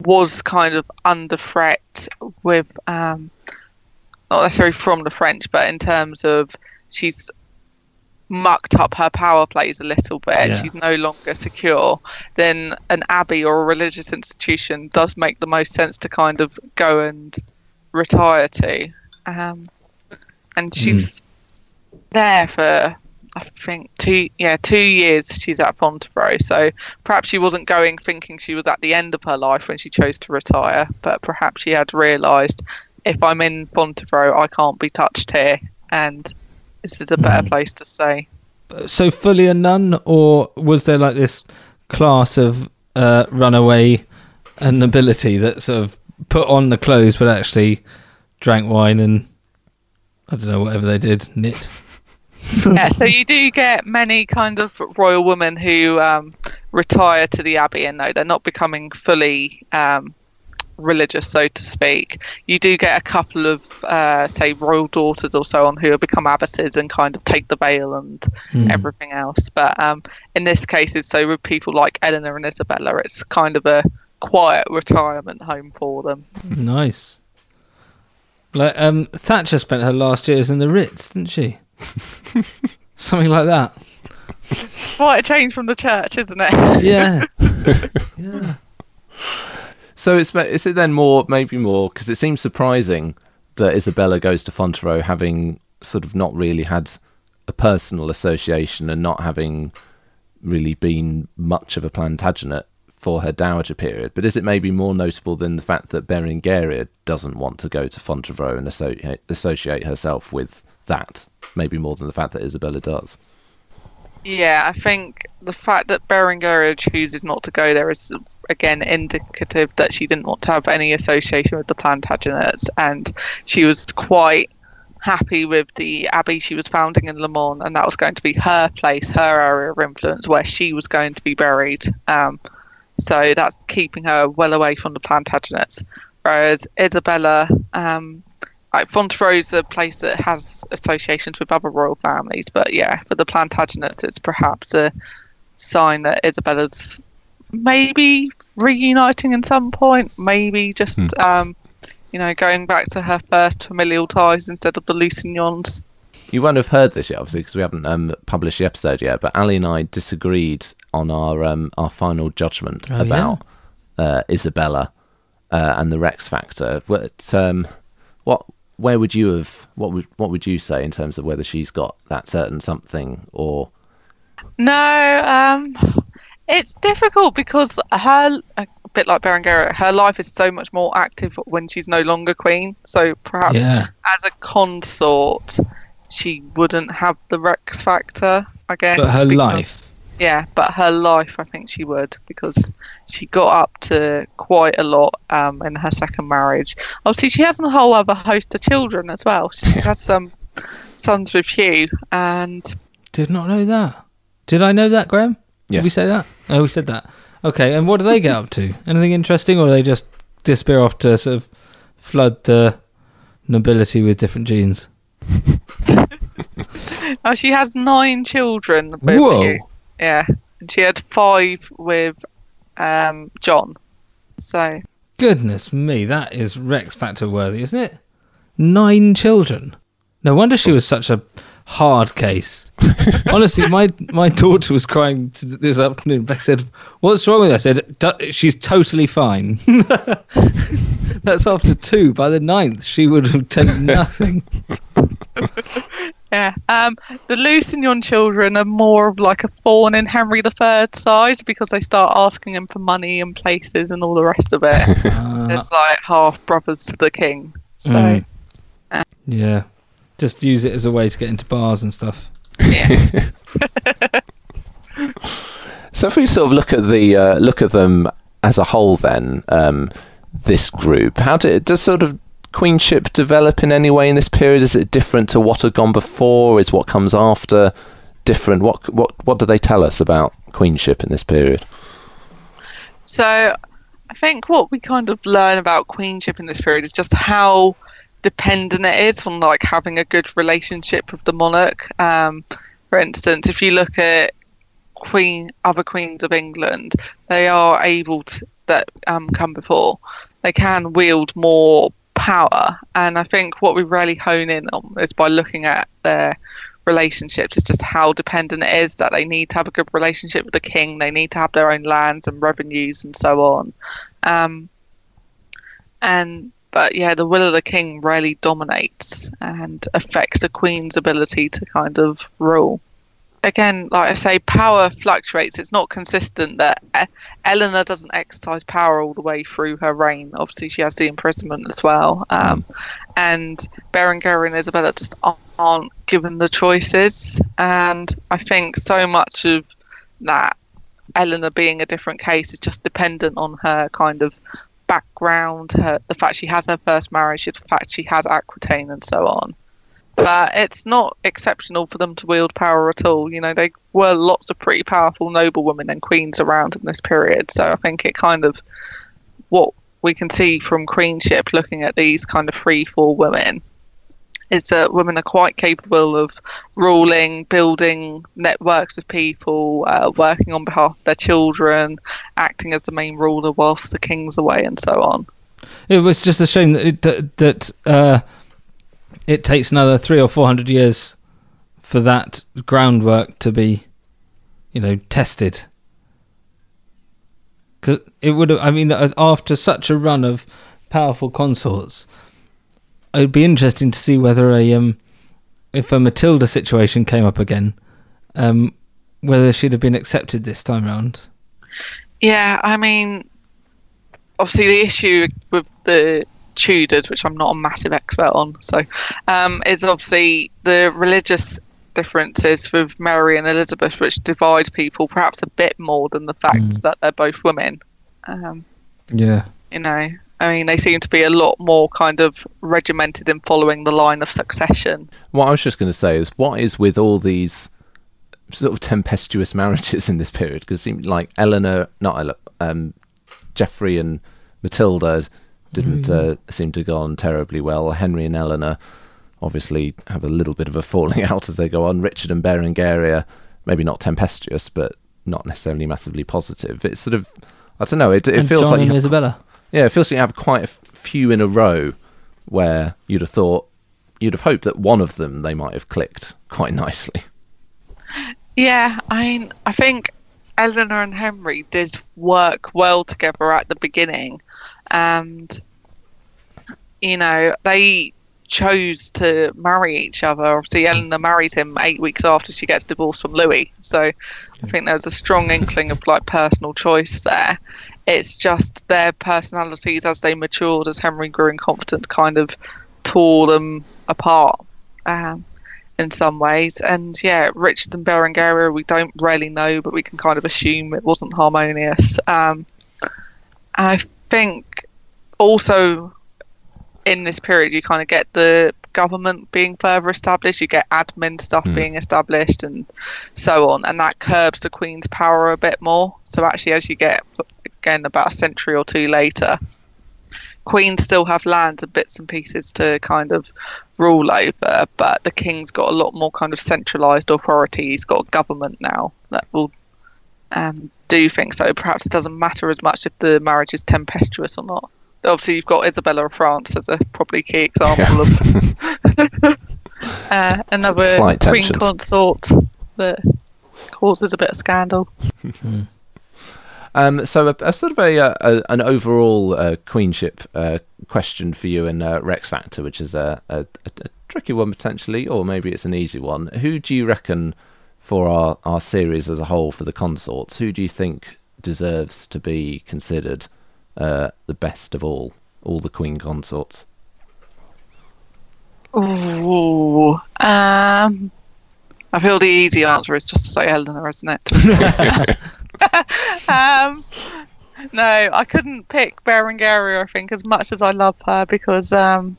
was kind of under threat with, um, not necessarily from the French, but in terms of she's mucked up her power plays a little bit, Yeah. she's no longer secure, then an abbey or a religious institution does make the most sense to kind of go and retire to. Um, and she's there for, I think, two yeah two years. She's at Fontevraud, so perhaps she wasn't going thinking she was at the end of her life when she chose to retire, but perhaps she had realised if I'm in Fontevraud, I can't be touched here, and this is a better place to stay. So fully a nun, or was there like this class of uh, runaway and nobility that sort of put on the clothes but actually drank wine and I don't know whatever they did knit. yeah, so you do get many kind of royal women who um, retire to the abbey and no, they're not becoming fully um, religious, so to speak. You do get a couple of, uh, say, royal daughters or so on who have become abbesses and kind of take the veil and everything else. But um, in this case, it's so with people like Eleanor and Isabella, it's kind of a quiet retirement home for them. Nice. Like um, Thatcher spent her last years in the Ritz, didn't she? Something like that. Quite a change from the church, isn't it? Yeah. yeah. So it's is it then more maybe more because it seems surprising that Isabella goes to Fontevraud having sort of not really had a personal association and not having really been much of a Plantagenet for her dowager period. But is it maybe more notable than the fact that Berengaria doesn't want to go to Fontevraud and associate, associate herself with that? Maybe more than the fact that Isabella does. Yeah, I think the fact that Berengaria chooses not to go there is again indicative that she didn't want to have any association with the Plantagenets, and she was quite happy with the abbey she was founding in Le Mans, and that was going to be her place, her area of influence, where she was going to be buried. Um, so that's keeping her well away from the Plantagenets. Whereas Isabella, um, like Fontevraud's a place that has associations with other royal families, but yeah, for the Plantagenets, it's perhaps a sign that Isabella's maybe reuniting in some point, maybe just um, you know going back to her first familial ties instead of the Lusignans. You won't have heard this yet, obviously, because we haven't um, published the episode yet. But Ali and I disagreed on our um, our final judgment Oh, about uh, Isabella uh, and the Rex Factor. What, um, what, where would you have? What would what would you say in terms of whether she's got that certain something or? No, um, it's difficult because her, a bit like Berengaria, her life is so much more active when she's no longer queen. So perhaps Yeah. as a consort, she wouldn't have the Rex factor, I guess. But her because- life. Yeah, but her life, I think she would because she got up to quite a lot um, in her second marriage. Obviously, she has a whole other host of children as well. She has some sons with Hugh, and Did not know that. Did I know that, Graham? Did we say that? Oh, we said that. Okay, and what do they get up to? Anything interesting, or they just disappear off to sort of flood the nobility with different genes? oh, she has nine children with Whoa. Hugh. Yeah, and she had five with um, John. So Goodness me, that is Rex Factor worthy, isn't it? Nine children. No wonder she was such a hard case. Honestly, my my daughter was crying this afternoon. I said, "What's wrong with her?" I said, "Du- "She's totally fine." That's after two. By the ninth, she would have done nothing. yeah, um, the Lusignan children are more of like a thorn in Henry III's side because they start asking him for money and places and all the rest of it. Uh, it's like half brothers to the king. So Mm. Yeah. Just use it as a way to get into bars and stuff. yeah. So if we sort of look at the uh, look at them as a whole, then um, this group, how did does sort of queenship develop in any way in this period? Is it different to what had gone before? Is what comes after different? What what what do they tell us about queenship in this period? So I think what we kind of learn about queenship in this period is just how dependent it is on like having a good relationship with the monarch. Um, for instance, if you look at queen other queens of England, they are able to that um, come before. They can wield more power, and I think what we really hone in on is by looking at their relationships. It's just how dependent it is that they need to have a good relationship with the king. They need to have their own lands and revenues and so on. Um, and but yeah, the will of the king really dominates and affects the queen's ability to kind of rule. Again, like I say, power fluctuates. It's not consistent. That Eleanor doesn't exercise power all the way through her reign. Obviously, she has the imprisonment as well. Um, and Berengaria and Isabella just aren't given the choices. And I think so much of that, Eleanor being a different case, is just dependent on her kind of background, her, the fact she has her first marriage, the fact she has Aquitaine, and so on. But it's not exceptional for them to wield power at all. You know, they were lots of pretty powerful noblewomen and queens around in this period. So I think it kind of what we can see from queenship looking at these kind of free for women is that women are quite capable of ruling, building networks of people, uh, working on behalf of their children, acting as the main ruler whilst the king's away, and so on. It was just a shame that it, that, that uh, it takes another three or four hundred years for that groundwork to be, you know, tested. Because it would have, I mean, uh, after such a run of powerful consorts, it would be interesting to see whether a um, if a Matilda situation came up again, um, whether she'd have been accepted this time round. Yeah, I mean, obviously the issue with the Tudors, which I'm not a massive expert on, so um, is obviously the religious differences with Mary and Elizabeth, which divide people perhaps a bit more than the fact that they're both women. Um, yeah. you know, I mean, they seem to be a lot more kind of regimented in following the line of succession. What I was just going to say is, what is with all these sort of tempestuous marriages in this period? Because it seemed like Eleanor, not Ele- um, Geoffrey and Matilda didn't uh, seem to go on terribly well. Henry and Eleanor obviously have a little bit of a falling out as they go on. Richard and Berengaria, maybe not tempestuous, but not necessarily massively positive. It's sort of I don't know. It, it feels John like you and have, Isabella. Yeah, it feels like you have quite a few in a row where you'd have thought you'd have hoped that one of them they might have clicked quite nicely. Yeah, I mean, I think Eleanor and Henry did work well together at the beginning, and you know they chose to marry each other. Obviously, Eleanor marries him eight weeks after she gets divorced from Louis, so I think there was a strong inkling of like personal choice there. It's just their personalities as they matured, as Henry grew in confidence, kind of tore them apart. Um, in some ways. And yeah, Richard and Berengaria, we don't really know, but we can kind of assume it wasn't harmonious. Um, I think also in this period, you kind of get the government being further established, you get admin stuff being established, and so on, and that curbs the Queen's power a bit more. So actually, as you get again about a century or two later, Queens still have lands and bits and pieces to kind of rule over, but the king's got a lot more kind of centralised authority. He's got a government now that will um, do things. So perhaps it doesn't matter as much if the marriage is tempestuous or not. Obviously, you've got Isabella of France as a probably key example of uh, another Slight queen tensions. consort that causes a bit of scandal. Um, so a, a sort of a, uh, a an overall uh, queenship uh, question for you in uh, Rex Factor, which is a, a tricky one potentially, or maybe it's an easy one. Who do you reckon for our, our series as a whole for the consorts? Who do you think deserves to be considered uh, the best of all, all the queen consorts? Ooh, um, I feel the easy answer is just to say Eleanor, isn't it? um, no, I couldn't pick Berengaria. I think as much as I love her because um,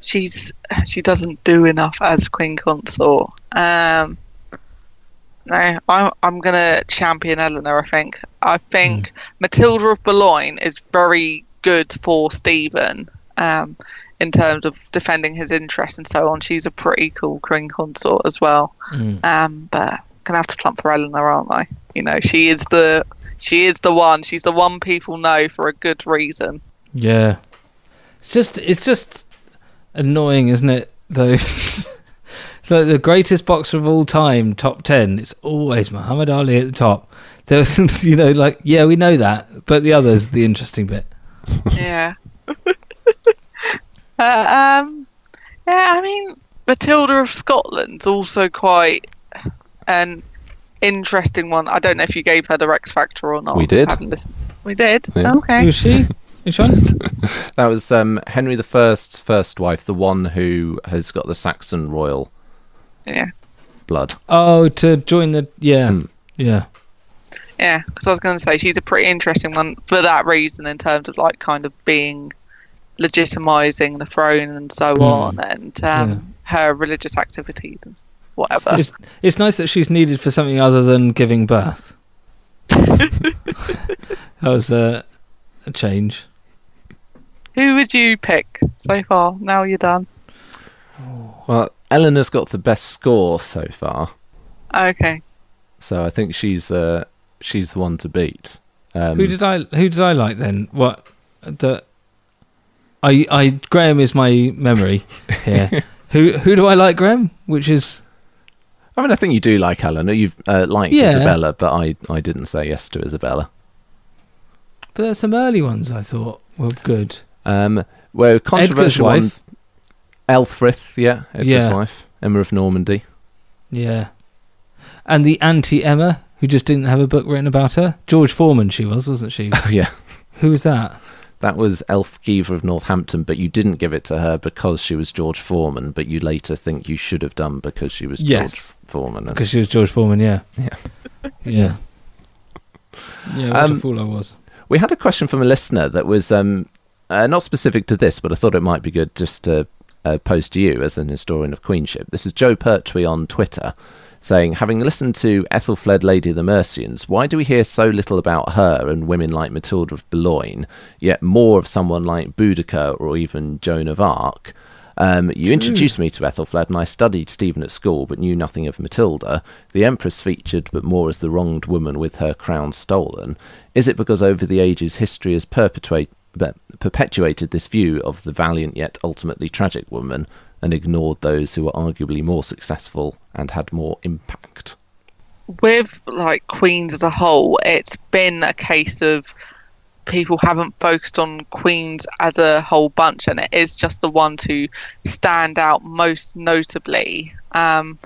she's she doesn't do enough as queen consort. Um, no, I'm I'm gonna champion Eleanor. I think I think Matilda of Boulogne is very good for Stephen. Um, in terms of defending his interests and so on, she's a pretty cool queen consort as well. Um, but gonna have to plump for Eleanor, aren't I? You know, she is the she is the one. She's the one people know for a good reason. Yeah. It's just it's just annoying, isn't it? Though it's like the greatest boxer of all time, top ten, it's always Muhammad Ali at the top. There's you know, like, yeah, we know that, but the others the interesting bit. yeah. uh, um, yeah, I mean, Matilda of Scotland's also quite an interesting one. I don't know if you gave her the Rex Factor or not. We did. We did. Yeah. Okay. Who's she? Which one? That was um, Henry the First's first wife, the one who has got the Saxon royal Yeah. blood. Oh, to join the yeah. Hmm. Yeah. Yeah, because I was going to say she's a pretty interesting one for that reason, in terms of like kind of being legitimizing the throne and so on, and um, her religious activities and whatever. It's it's nice that she's needed for something other than giving birth. that was uh, a change. Who would you pick so far? Now you're done. Well, Eleanor's got the best score so far. Okay. So I think she's uh, she's the one to beat. Um, Who did I who did I like then? What the I I Graham is my memory here. who who do I like Graham? Which is I mean, I think you do like Eleanor. You've uh, liked Yeah. Isabella, but I, I didn't say yes to Isabella. but there's some early ones I thought were good. Um, where Edgar's controversial one, wife. Elfrith, yeah, Edgar's Yeah. wife, Emma of Normandy. Yeah. And the anti Emma, who just didn't have a book written about her. George Foreman she was, wasn't she? yeah, who was that? that was Elfgiva of Northampton, but you didn't give it to her because she was George Foreman, but you later think you should have done because she was Yes. George Foreman. Because she was George Foreman, yeah. Yeah. Yeah. Yeah, what a Um, fool I was. We had a question from a listener that was um, uh, not specific to this, but I thought it might be good just to uh, post to you as an historian of queenship. This is Joe Pertwee on Twitter saying, having listened to Ethelfled, Lady of the Mercians, why do we hear so little about her and women like Matilda of Boulogne, yet more of someone like Boudica or even Joan of Arc? Um, you introduced me to Ethelfled, and I studied Stephen at school, but knew nothing of Matilda. The Empress featured, but more as the wronged woman with her crown stolen. Is it because over the ages history has perpetuate, be- perpetuated this view of the valiant yet ultimately tragic woman, and ignored those who were arguably more successful and had more impact? with like queens as a whole, it's been a case of people haven't focused on queens as a whole bunch, and it is just the one to stand out most notably um,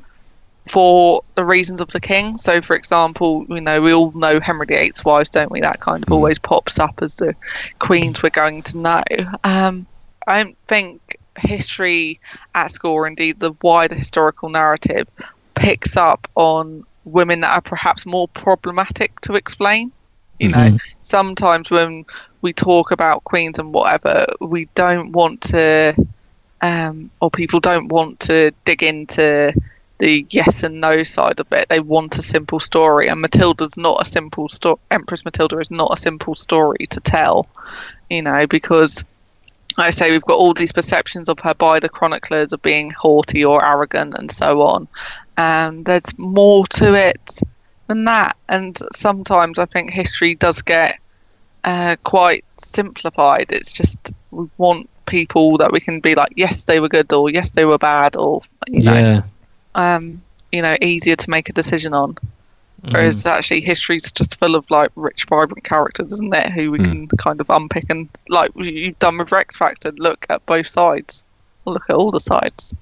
for the reasons of the king. So, for example, you know we all know Henry VIII's wives, don't we? That kind of always pops up as the queens we're going to know. Um, I don't think history at school, or indeed the wider historical narrative, picks up on women that are perhaps more problematic to explain. You know, sometimes when we talk about queens and whatever, we don't want to, um, or people don't want to dig into the yes and no side of it. They want a simple story, and Matilda's not a simple story. Empress Matilda is not a simple story to tell, you know, because like I say we've got all these perceptions of her by the chroniclers of being haughty or arrogant and so on. And there's more to it than that. And sometimes I think history does get uh, quite simplified. It's just we want people that we can be like, yes, they were good, or yes, they were bad, or you know, Yeah. Um, you know, easier to make a decision on. Whereas actually, history's just full of like rich, vibrant characters, isn't it? Who we can kind of unpick and like you've done with Rex Factor, look at both sides, look at all the sides.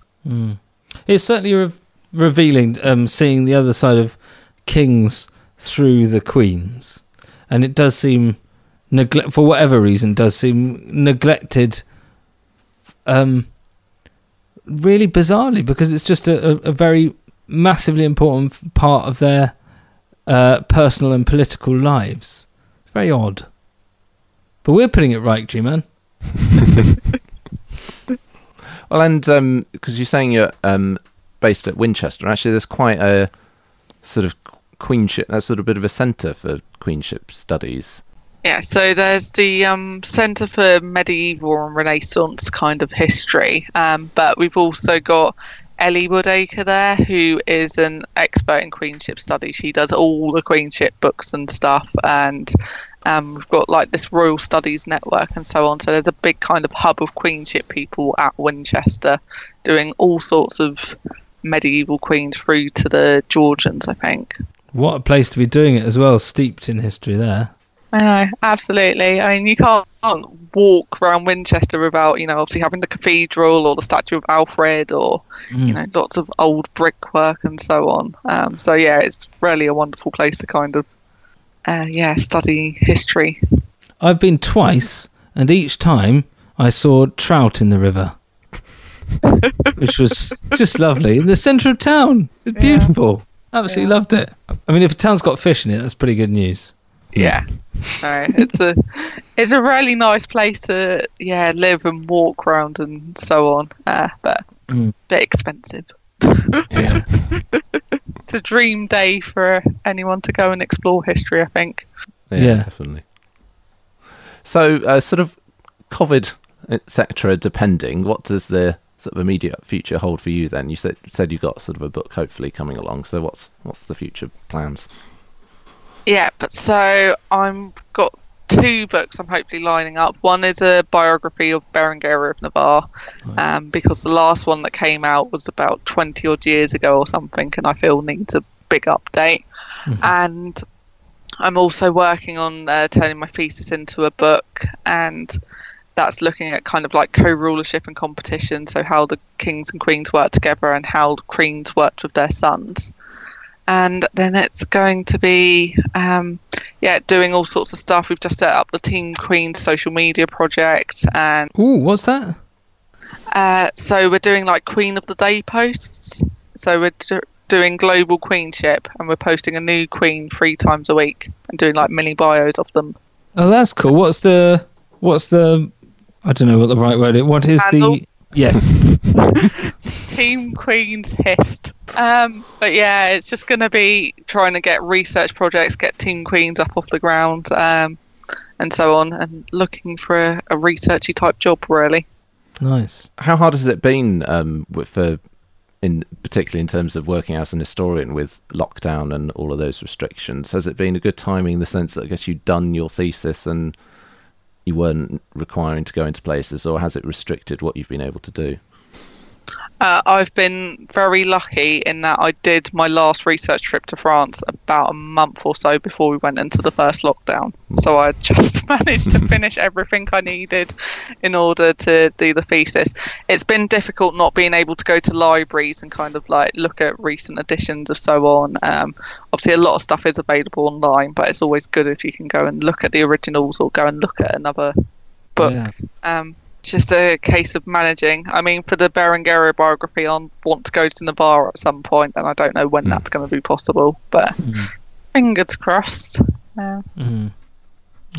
It's certainly re- revealing um, seeing the other side of kings through the queens, and it does seem neglect for whatever reason does seem neglected. Um, really bizarrely because it's just a, a, very massively important part of their uh, personal and political lives. It's very odd, but we're putting it right, G-man. Well, and because you're saying you're um, based at Winchester, actually, there's quite a sort of queenship, a sort of a bit of a centre for queenship studies. Yeah, so there's the um, Centre for Medieval and Renaissance kind of history, um, but we've also got Ellie Woodacre there, who is an expert in queenship studies. She does all the queenship books and stuff, and um, we've got like this Royal Studies Network and so on. So there's a big kind of hub of queenship people at Winchester doing all sorts of medieval queens through to the Georgians, I think. What a place to be doing it as well, steeped in history there. I know, absolutely. I mean, you can't walk around Winchester without, you know, obviously having the cathedral or the statue of Alfred or, you know, lots of old brickwork and so on. Um, so, yeah, it's really a wonderful place to kind of, uh, yeah, study history. I've been twice, and each time I saw trout in the river. which was just lovely in the centre of town. It's beautiful. Absolutely loved it. I mean, if a town's got fish in it, that's pretty good news. Yeah. So it's a it's a really nice place to yeah live and walk around and so on. Uh, but a bit expensive. yeah. it's a dream day for anyone to go and explore history. I think. Yeah, Yeah. definitely. So, uh, sort of COVID, etc. Depending, what does the sort of immediate future hold for you? Then you said said you got sort of a book hopefully coming along. So, what's what's the future plans? Yeah, but so I'm got two books I'm hopefully lining up. One is a biography of Berengaria of Navarre, um, because the last one that came out was about 20 odd years ago or something, and I feel needs a big update. And I'm also working on uh, turning my thesis into a book, and that's looking at kind of like co-rulership and competition, so how the kings and queens work together and how the queens worked with their sons and then it's going to be um, yeah doing all sorts of stuff we've just set up the team queen social media project and Ooh, what's that? uh, so we're doing like queen of the day posts so we're d- doing global queenship and we're posting a new queen three times a week and doing like mini bios of them Oh, that's cool. What's the what's the I don't know what the right word is. What is Handle? the yes? Team Queens Hist. Um, but yeah, it's just going to be trying to get research projects, get Team Queens up off the ground, um, and so on, and looking for a, a researchy type job, really. Nice. How hard has it been um, with- for, in particularly in terms of working as an historian with lockdown and all of those restrictions? Has it been a good timing in the sense that I guess you've done your thesis and you weren't requiring to go into places, or has it restricted what you've been able to do? Uh, I've been very lucky in that I did my last research trip to France about a month or so before we went into the first lockdown. So I just managed to finish everything I needed in order to do the thesis. It's been difficult not being able to go to libraries and kind of like look at recent editions and so on. Um, obviously, a lot of stuff is available online, but it's always good if you can go and look at the originals or go and look at another book. Yeah. Um, it's just a case of managing. I mean, for the Berengaria biography, I want to go to Navarre at some point, and I don't know when that's going to be possible. But fingers crossed. Yeah. Mm.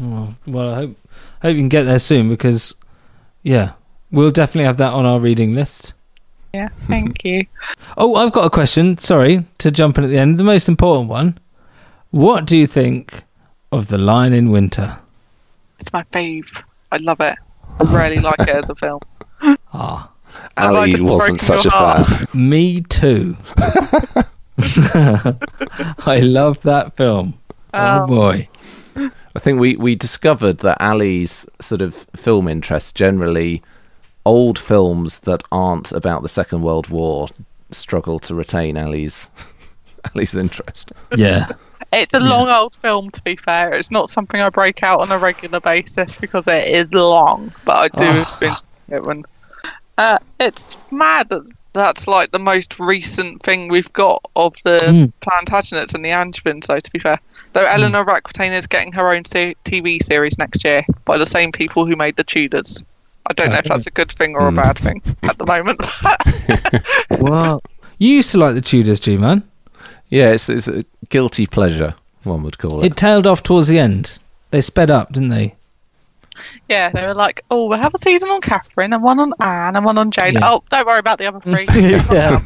Oh, well, I hope hope you can get there soon because, yeah, we'll definitely have that on our reading list. Yeah, thank you. Oh, I've got a question. Sorry to jump in at the end. The most important one. What do you think of The Lion in Winter? It's my fave. I love it. I really like it as a film. Ah, Have Ali wasn't such a heart? fan. me too. I love that film. Oh, Oh. boy. I think we, we discovered that Ali's sort of film interest generally, old films that aren't about the Second World War struggle to retain Ali's Ali's interest. Yeah. It's a long old film, to be fair. It's not something I break out on a regular basis because it is long, but I do Ah. binge it when. Uh, it's mad that that's like the most recent thing we've got of the Mm. Plantagenets and the Angevins, though, to be fair. Though Eleanor Aquitaine is getting her own se- TV series next year by the same people who made The Tudors. I don't know if that's a good thing or a Mm. bad thing at the moment. Well, You used to like the Tudors, G man. Yeah, it's, it's a guilty pleasure, one would call it. It tailed off towards the end. They sped up, didn't they? yeah, they were like, oh, we'll have a season on Catherine and one on Anne and one on Jane. Yeah. Oh, don't worry about the other three. Yeah.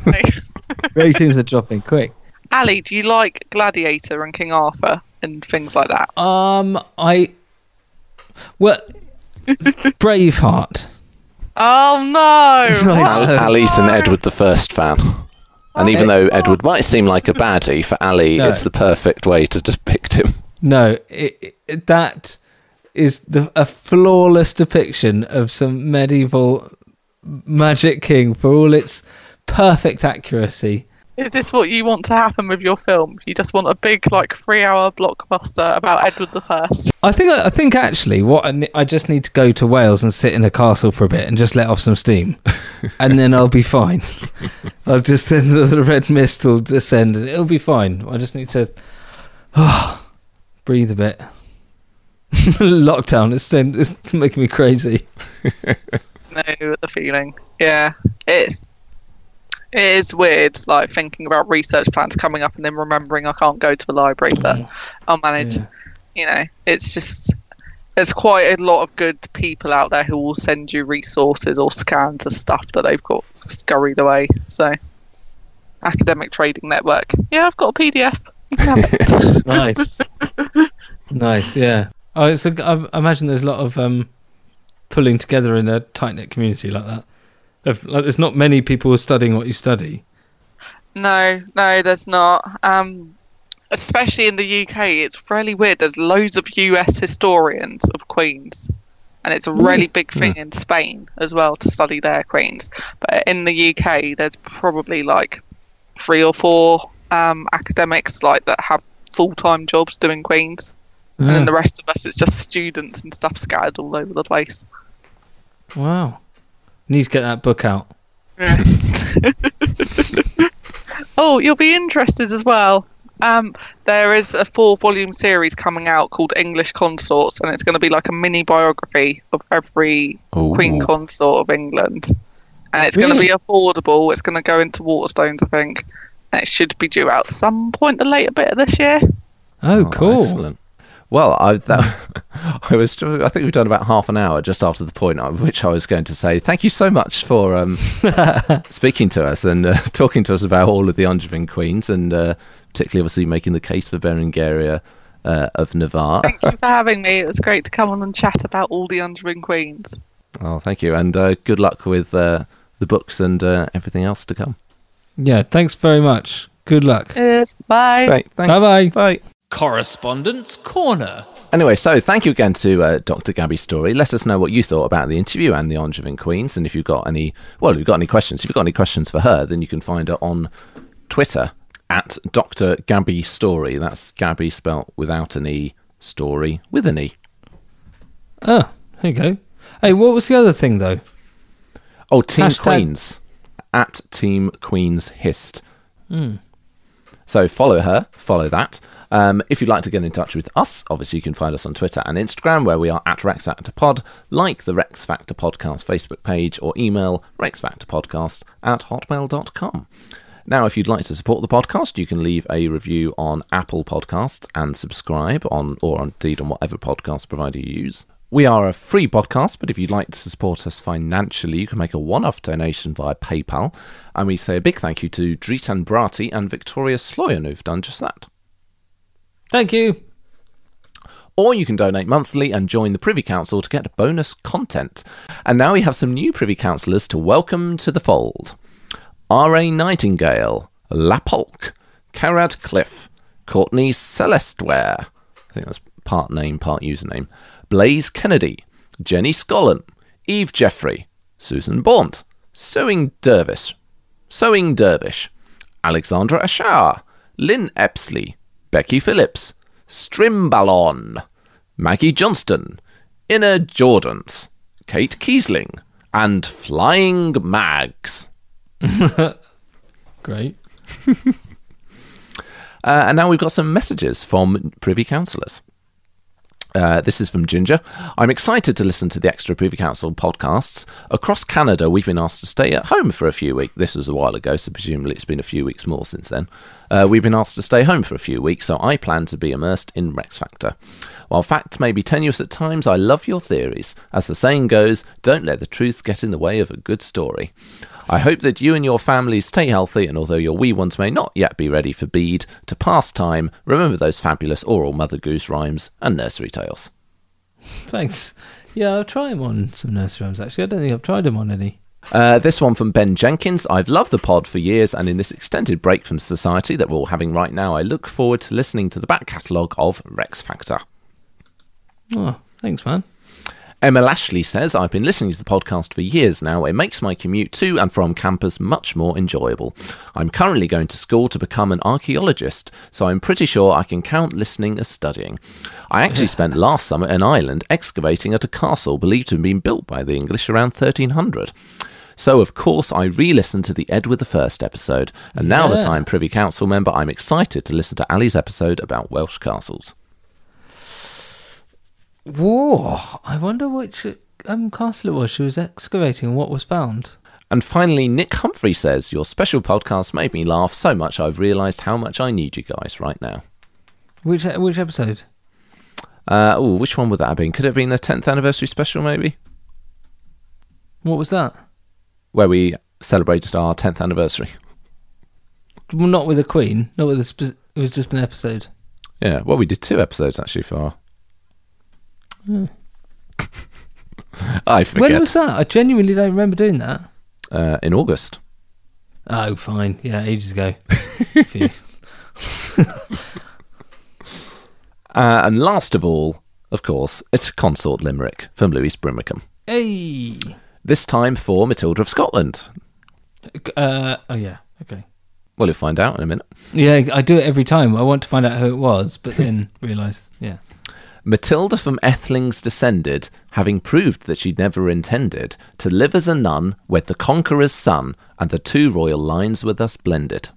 ratings are dropping quick. Ali, do you like Gladiator and King Arthur and things like that? Um, I. Well, Braveheart. Oh no! Al- Ali's an Edward the First fan. And even though Edward might seem like a baddie, for Ali, No. it's the perfect way to depict him. No, it, it, that is the, a flawless depiction of some medieval magic king for all its perfect accuracy. Is this what you want to happen with your film? You just want a big, like, three-hour blockbuster about Edward the First? I think I think actually what I, ne- I just need to go to Wales and sit in a castle for a bit and just let off some steam, and then I'll be fine. I'll just then the, the red mist will descend and it'll be fine. I just need to breathe a bit. Lockdown, it's, then- it's making me crazy. No, the feeling. Yeah, it's it is weird, like thinking about research plans coming up and then remembering I can't go to the library, but I'll manage. Yeah. You know, it's just there's quite a lot of good people out there who will send you resources or scans of stuff that they've got scurried away. So, academic trading network. Yeah, I've got a PDF. You can have it. Nice. nice, yeah. Oh, it's a, I I imagine there's a lot of um, pulling together in a tight knit community like that. Of, like, there's not many people studying what you study. No, no, there's not. Um, especially in the UK, it's really weird. There's loads of US historians of queens, and it's a really big thing in Spain as well to study their queens. But in the UK, there's probably like three or four um, academics like that have full-time jobs doing queens, and then the rest of us, it's just students and stuff scattered all over the place. Wow. Need to get that book out. Oh, you'll be interested as well. Um, there is a four-volume series coming out called English Consorts, and it's going to be like a mini biography of every Ooh. Queen Consort of England. And it's going to be affordable. It's going to go into Waterstones, I think. And it should be due out some point a later bit of this year. Oh, cool. Excellent. Well, I that I was. I think we've done about half an hour just after the point at which I was going to say thank you so much for um, speaking to us and uh, talking to us about all of the Angevin queens and uh, particularly obviously making the case for Berengaria uh, of Navarre. Thank you for having me. It was great to come on and chat about all the Angevin queens. Oh, thank you, and uh, good luck with uh, the books and uh, everything else to come. Yeah, thanks very much. Good luck. Cheers. Bye. Great, thanks. Bye-bye. Bye. Correspondence Corner. Anyway, so thank you again to uh, Dr. Gabby Storey. Let us know what you thought about the interview and the Angevin Queens, and if you've got any, well, if you've got any questions, if you've got any questions for her, then you can find her on Twitter at Dr. Gabby Storey. That's Gabby spelt without an e, story with an e. Oh, there you go. Hey, what was the other thing though? Oh, Team Hashtag- Queens at Team Queens Hist. So follow her, follow that. Um, if you'd like to get in touch with us, obviously you can find us on Twitter and Instagram, where we are at Rex Factor Pod. Like the Rex Factor Podcast Facebook page, or email rexfactorpodcast at hotmail.com. Now, if you'd like to support the podcast, you can leave a review on Apple Podcasts and subscribe on, or indeed on whatever podcast provider you use. We are a free podcast, but if you'd like to support us financially, you can make a one off donation via PayPal. And we say a big thank you to Dritan Brati and Victoria Sloyan who've done just that. Thank you. Or you can donate monthly and join the Privy Council to get bonus content. And now we have some new Privy Councillors to welcome to the fold R.A. Nightingale, Lapolk, Carad Cliff, Courtney Celestware, I think that's part name, part username, Blaze Kennedy, Jenny Scollin, Eve Jeffrey, Susan Baunt, Sewing Dervish, Sewing Dervish, Alexandra Ashar, Lynn Epsley, Becky Phillips, Strimballon, Maggie Johnston, Inner Jordans, Kate Kiesling, and Flying Mags. Great. Uh, and now we've got some messages from Privy Councillors. Uh, this is from Ginger. I'm excited to listen to the Extra Privy Council podcasts. Across Canada, we've been asked to stay at home for a few weeks. This was a while ago, so presumably it's been a few weeks more since then. Uh, we've been asked to stay home for a few weeks, so I plan to be immersed in Rex Factor. While facts may be tenuous at times, I love your theories. As the saying goes, don't let the truth get in the way of a good story. I hope that you and your families stay healthy, and although your wee ones may not yet be ready for bead, to pass time, remember those fabulous oral Mother Goose rhymes and nursery tales. Thanks. Yeah, I'll try them on some nursery rhymes actually. I don't think I've tried them on any. Uh, this one from Ben Jenkins. I've loved the pod for years, and in this extended break from society that we're all having right now, I look forward to listening to the back catalogue of Rex Factor. Oh, thanks, man. Emma Lashley says, I've been listening to the podcast for years now. It makes my commute to and from campus much more enjoyable. I'm currently going to school to become an archaeologist, so I'm pretty sure I can count listening as studying. I actually spent last summer in Ireland excavating at a castle believed to have been built by the English around 1300. So, of course, I re listened to the Edward I episode, and now that. I'm Privy Council member, I'm excited to listen to Ali's episode about Welsh castles. Whoa! I wonder which um, castle it was she was excavating and what was found. And finally, Nick Humphrey says, Your special podcast made me laugh so much I've realised how much I need you guys right now. Which which episode? Uh, oh, which one would that have been? Could it have been the 10th anniversary special, maybe? What was that? Where we celebrated our 10th anniversary. Well, not with the Queen. Not with a. Spe- it was just an episode. Yeah, well, we did two episodes actually for our. I forget. When was that? I genuinely don't remember doing that. uh, in August. Oh, fine. Yeah, ages ago. Uh, and last of all, of course, it's a consort limerick from Louise Brimickham. hey. This time for Matilda of Scotland. Uh, oh yeah. Okay. Well, you'll find out in a minute. Yeah, I do it every time. I want to find out who it was, but then realise. Yeah. Matilda from Ethelings descended, having proved that she'd never intended to live as a nun wed the conqueror's son, and the two royal lines were thus blended.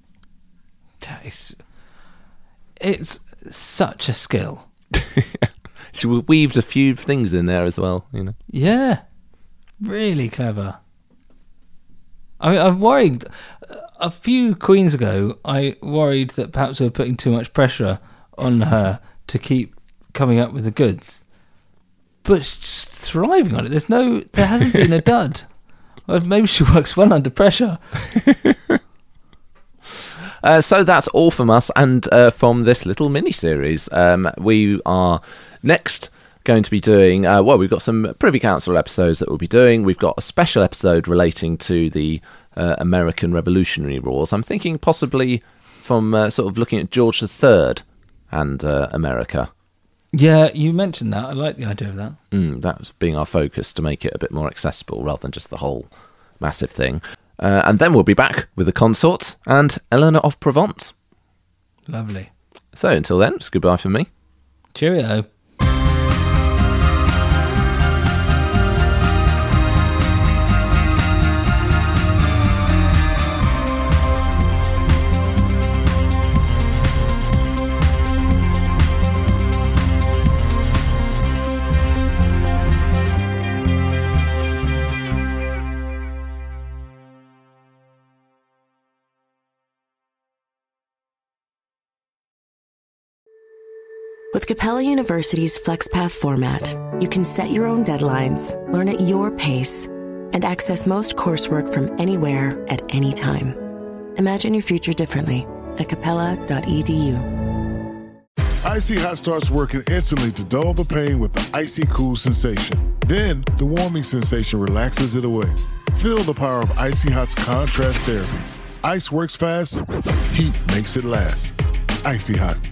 It's, it's such a skill. She weaved a few things in there as well, you know. Yeah, really clever. I mean, I'm worried a few queens ago. I worried that perhaps we were putting too much pressure on her to keep coming up with the goods, but she's thriving on it. There's no, there hasn't been a dud. Maybe she works well under pressure. Uh, so that's all from us and uh, from this little mini series. Um, we are next going to be doing, uh, well, we've got some Privy Council episodes that we'll be doing. We've got a special episode relating to the uh, American Revolutionary Wars. I'm thinking possibly from uh, sort of looking at George III and uh, America. Yeah, you mentioned that. I like the idea of that. Mm, that was being our focus to make it a bit more accessible rather than just the whole massive thing. Uh, and then we'll be back with the consorts and Eleanor of Provence. Lovely. So until then, it's goodbye from me. Cheerio. Capella University's FlexPath format, you can set your own deadlines, learn at your pace, and access most coursework from anywhere at any time. Imagine your future differently at capella.edu. Icy Hot starts working instantly to dull the pain with the icy cool sensation. Then the warming sensation relaxes it away. Feel the power of Icy Hot's contrast therapy. Ice works fast, heat makes it last. Icy Hot.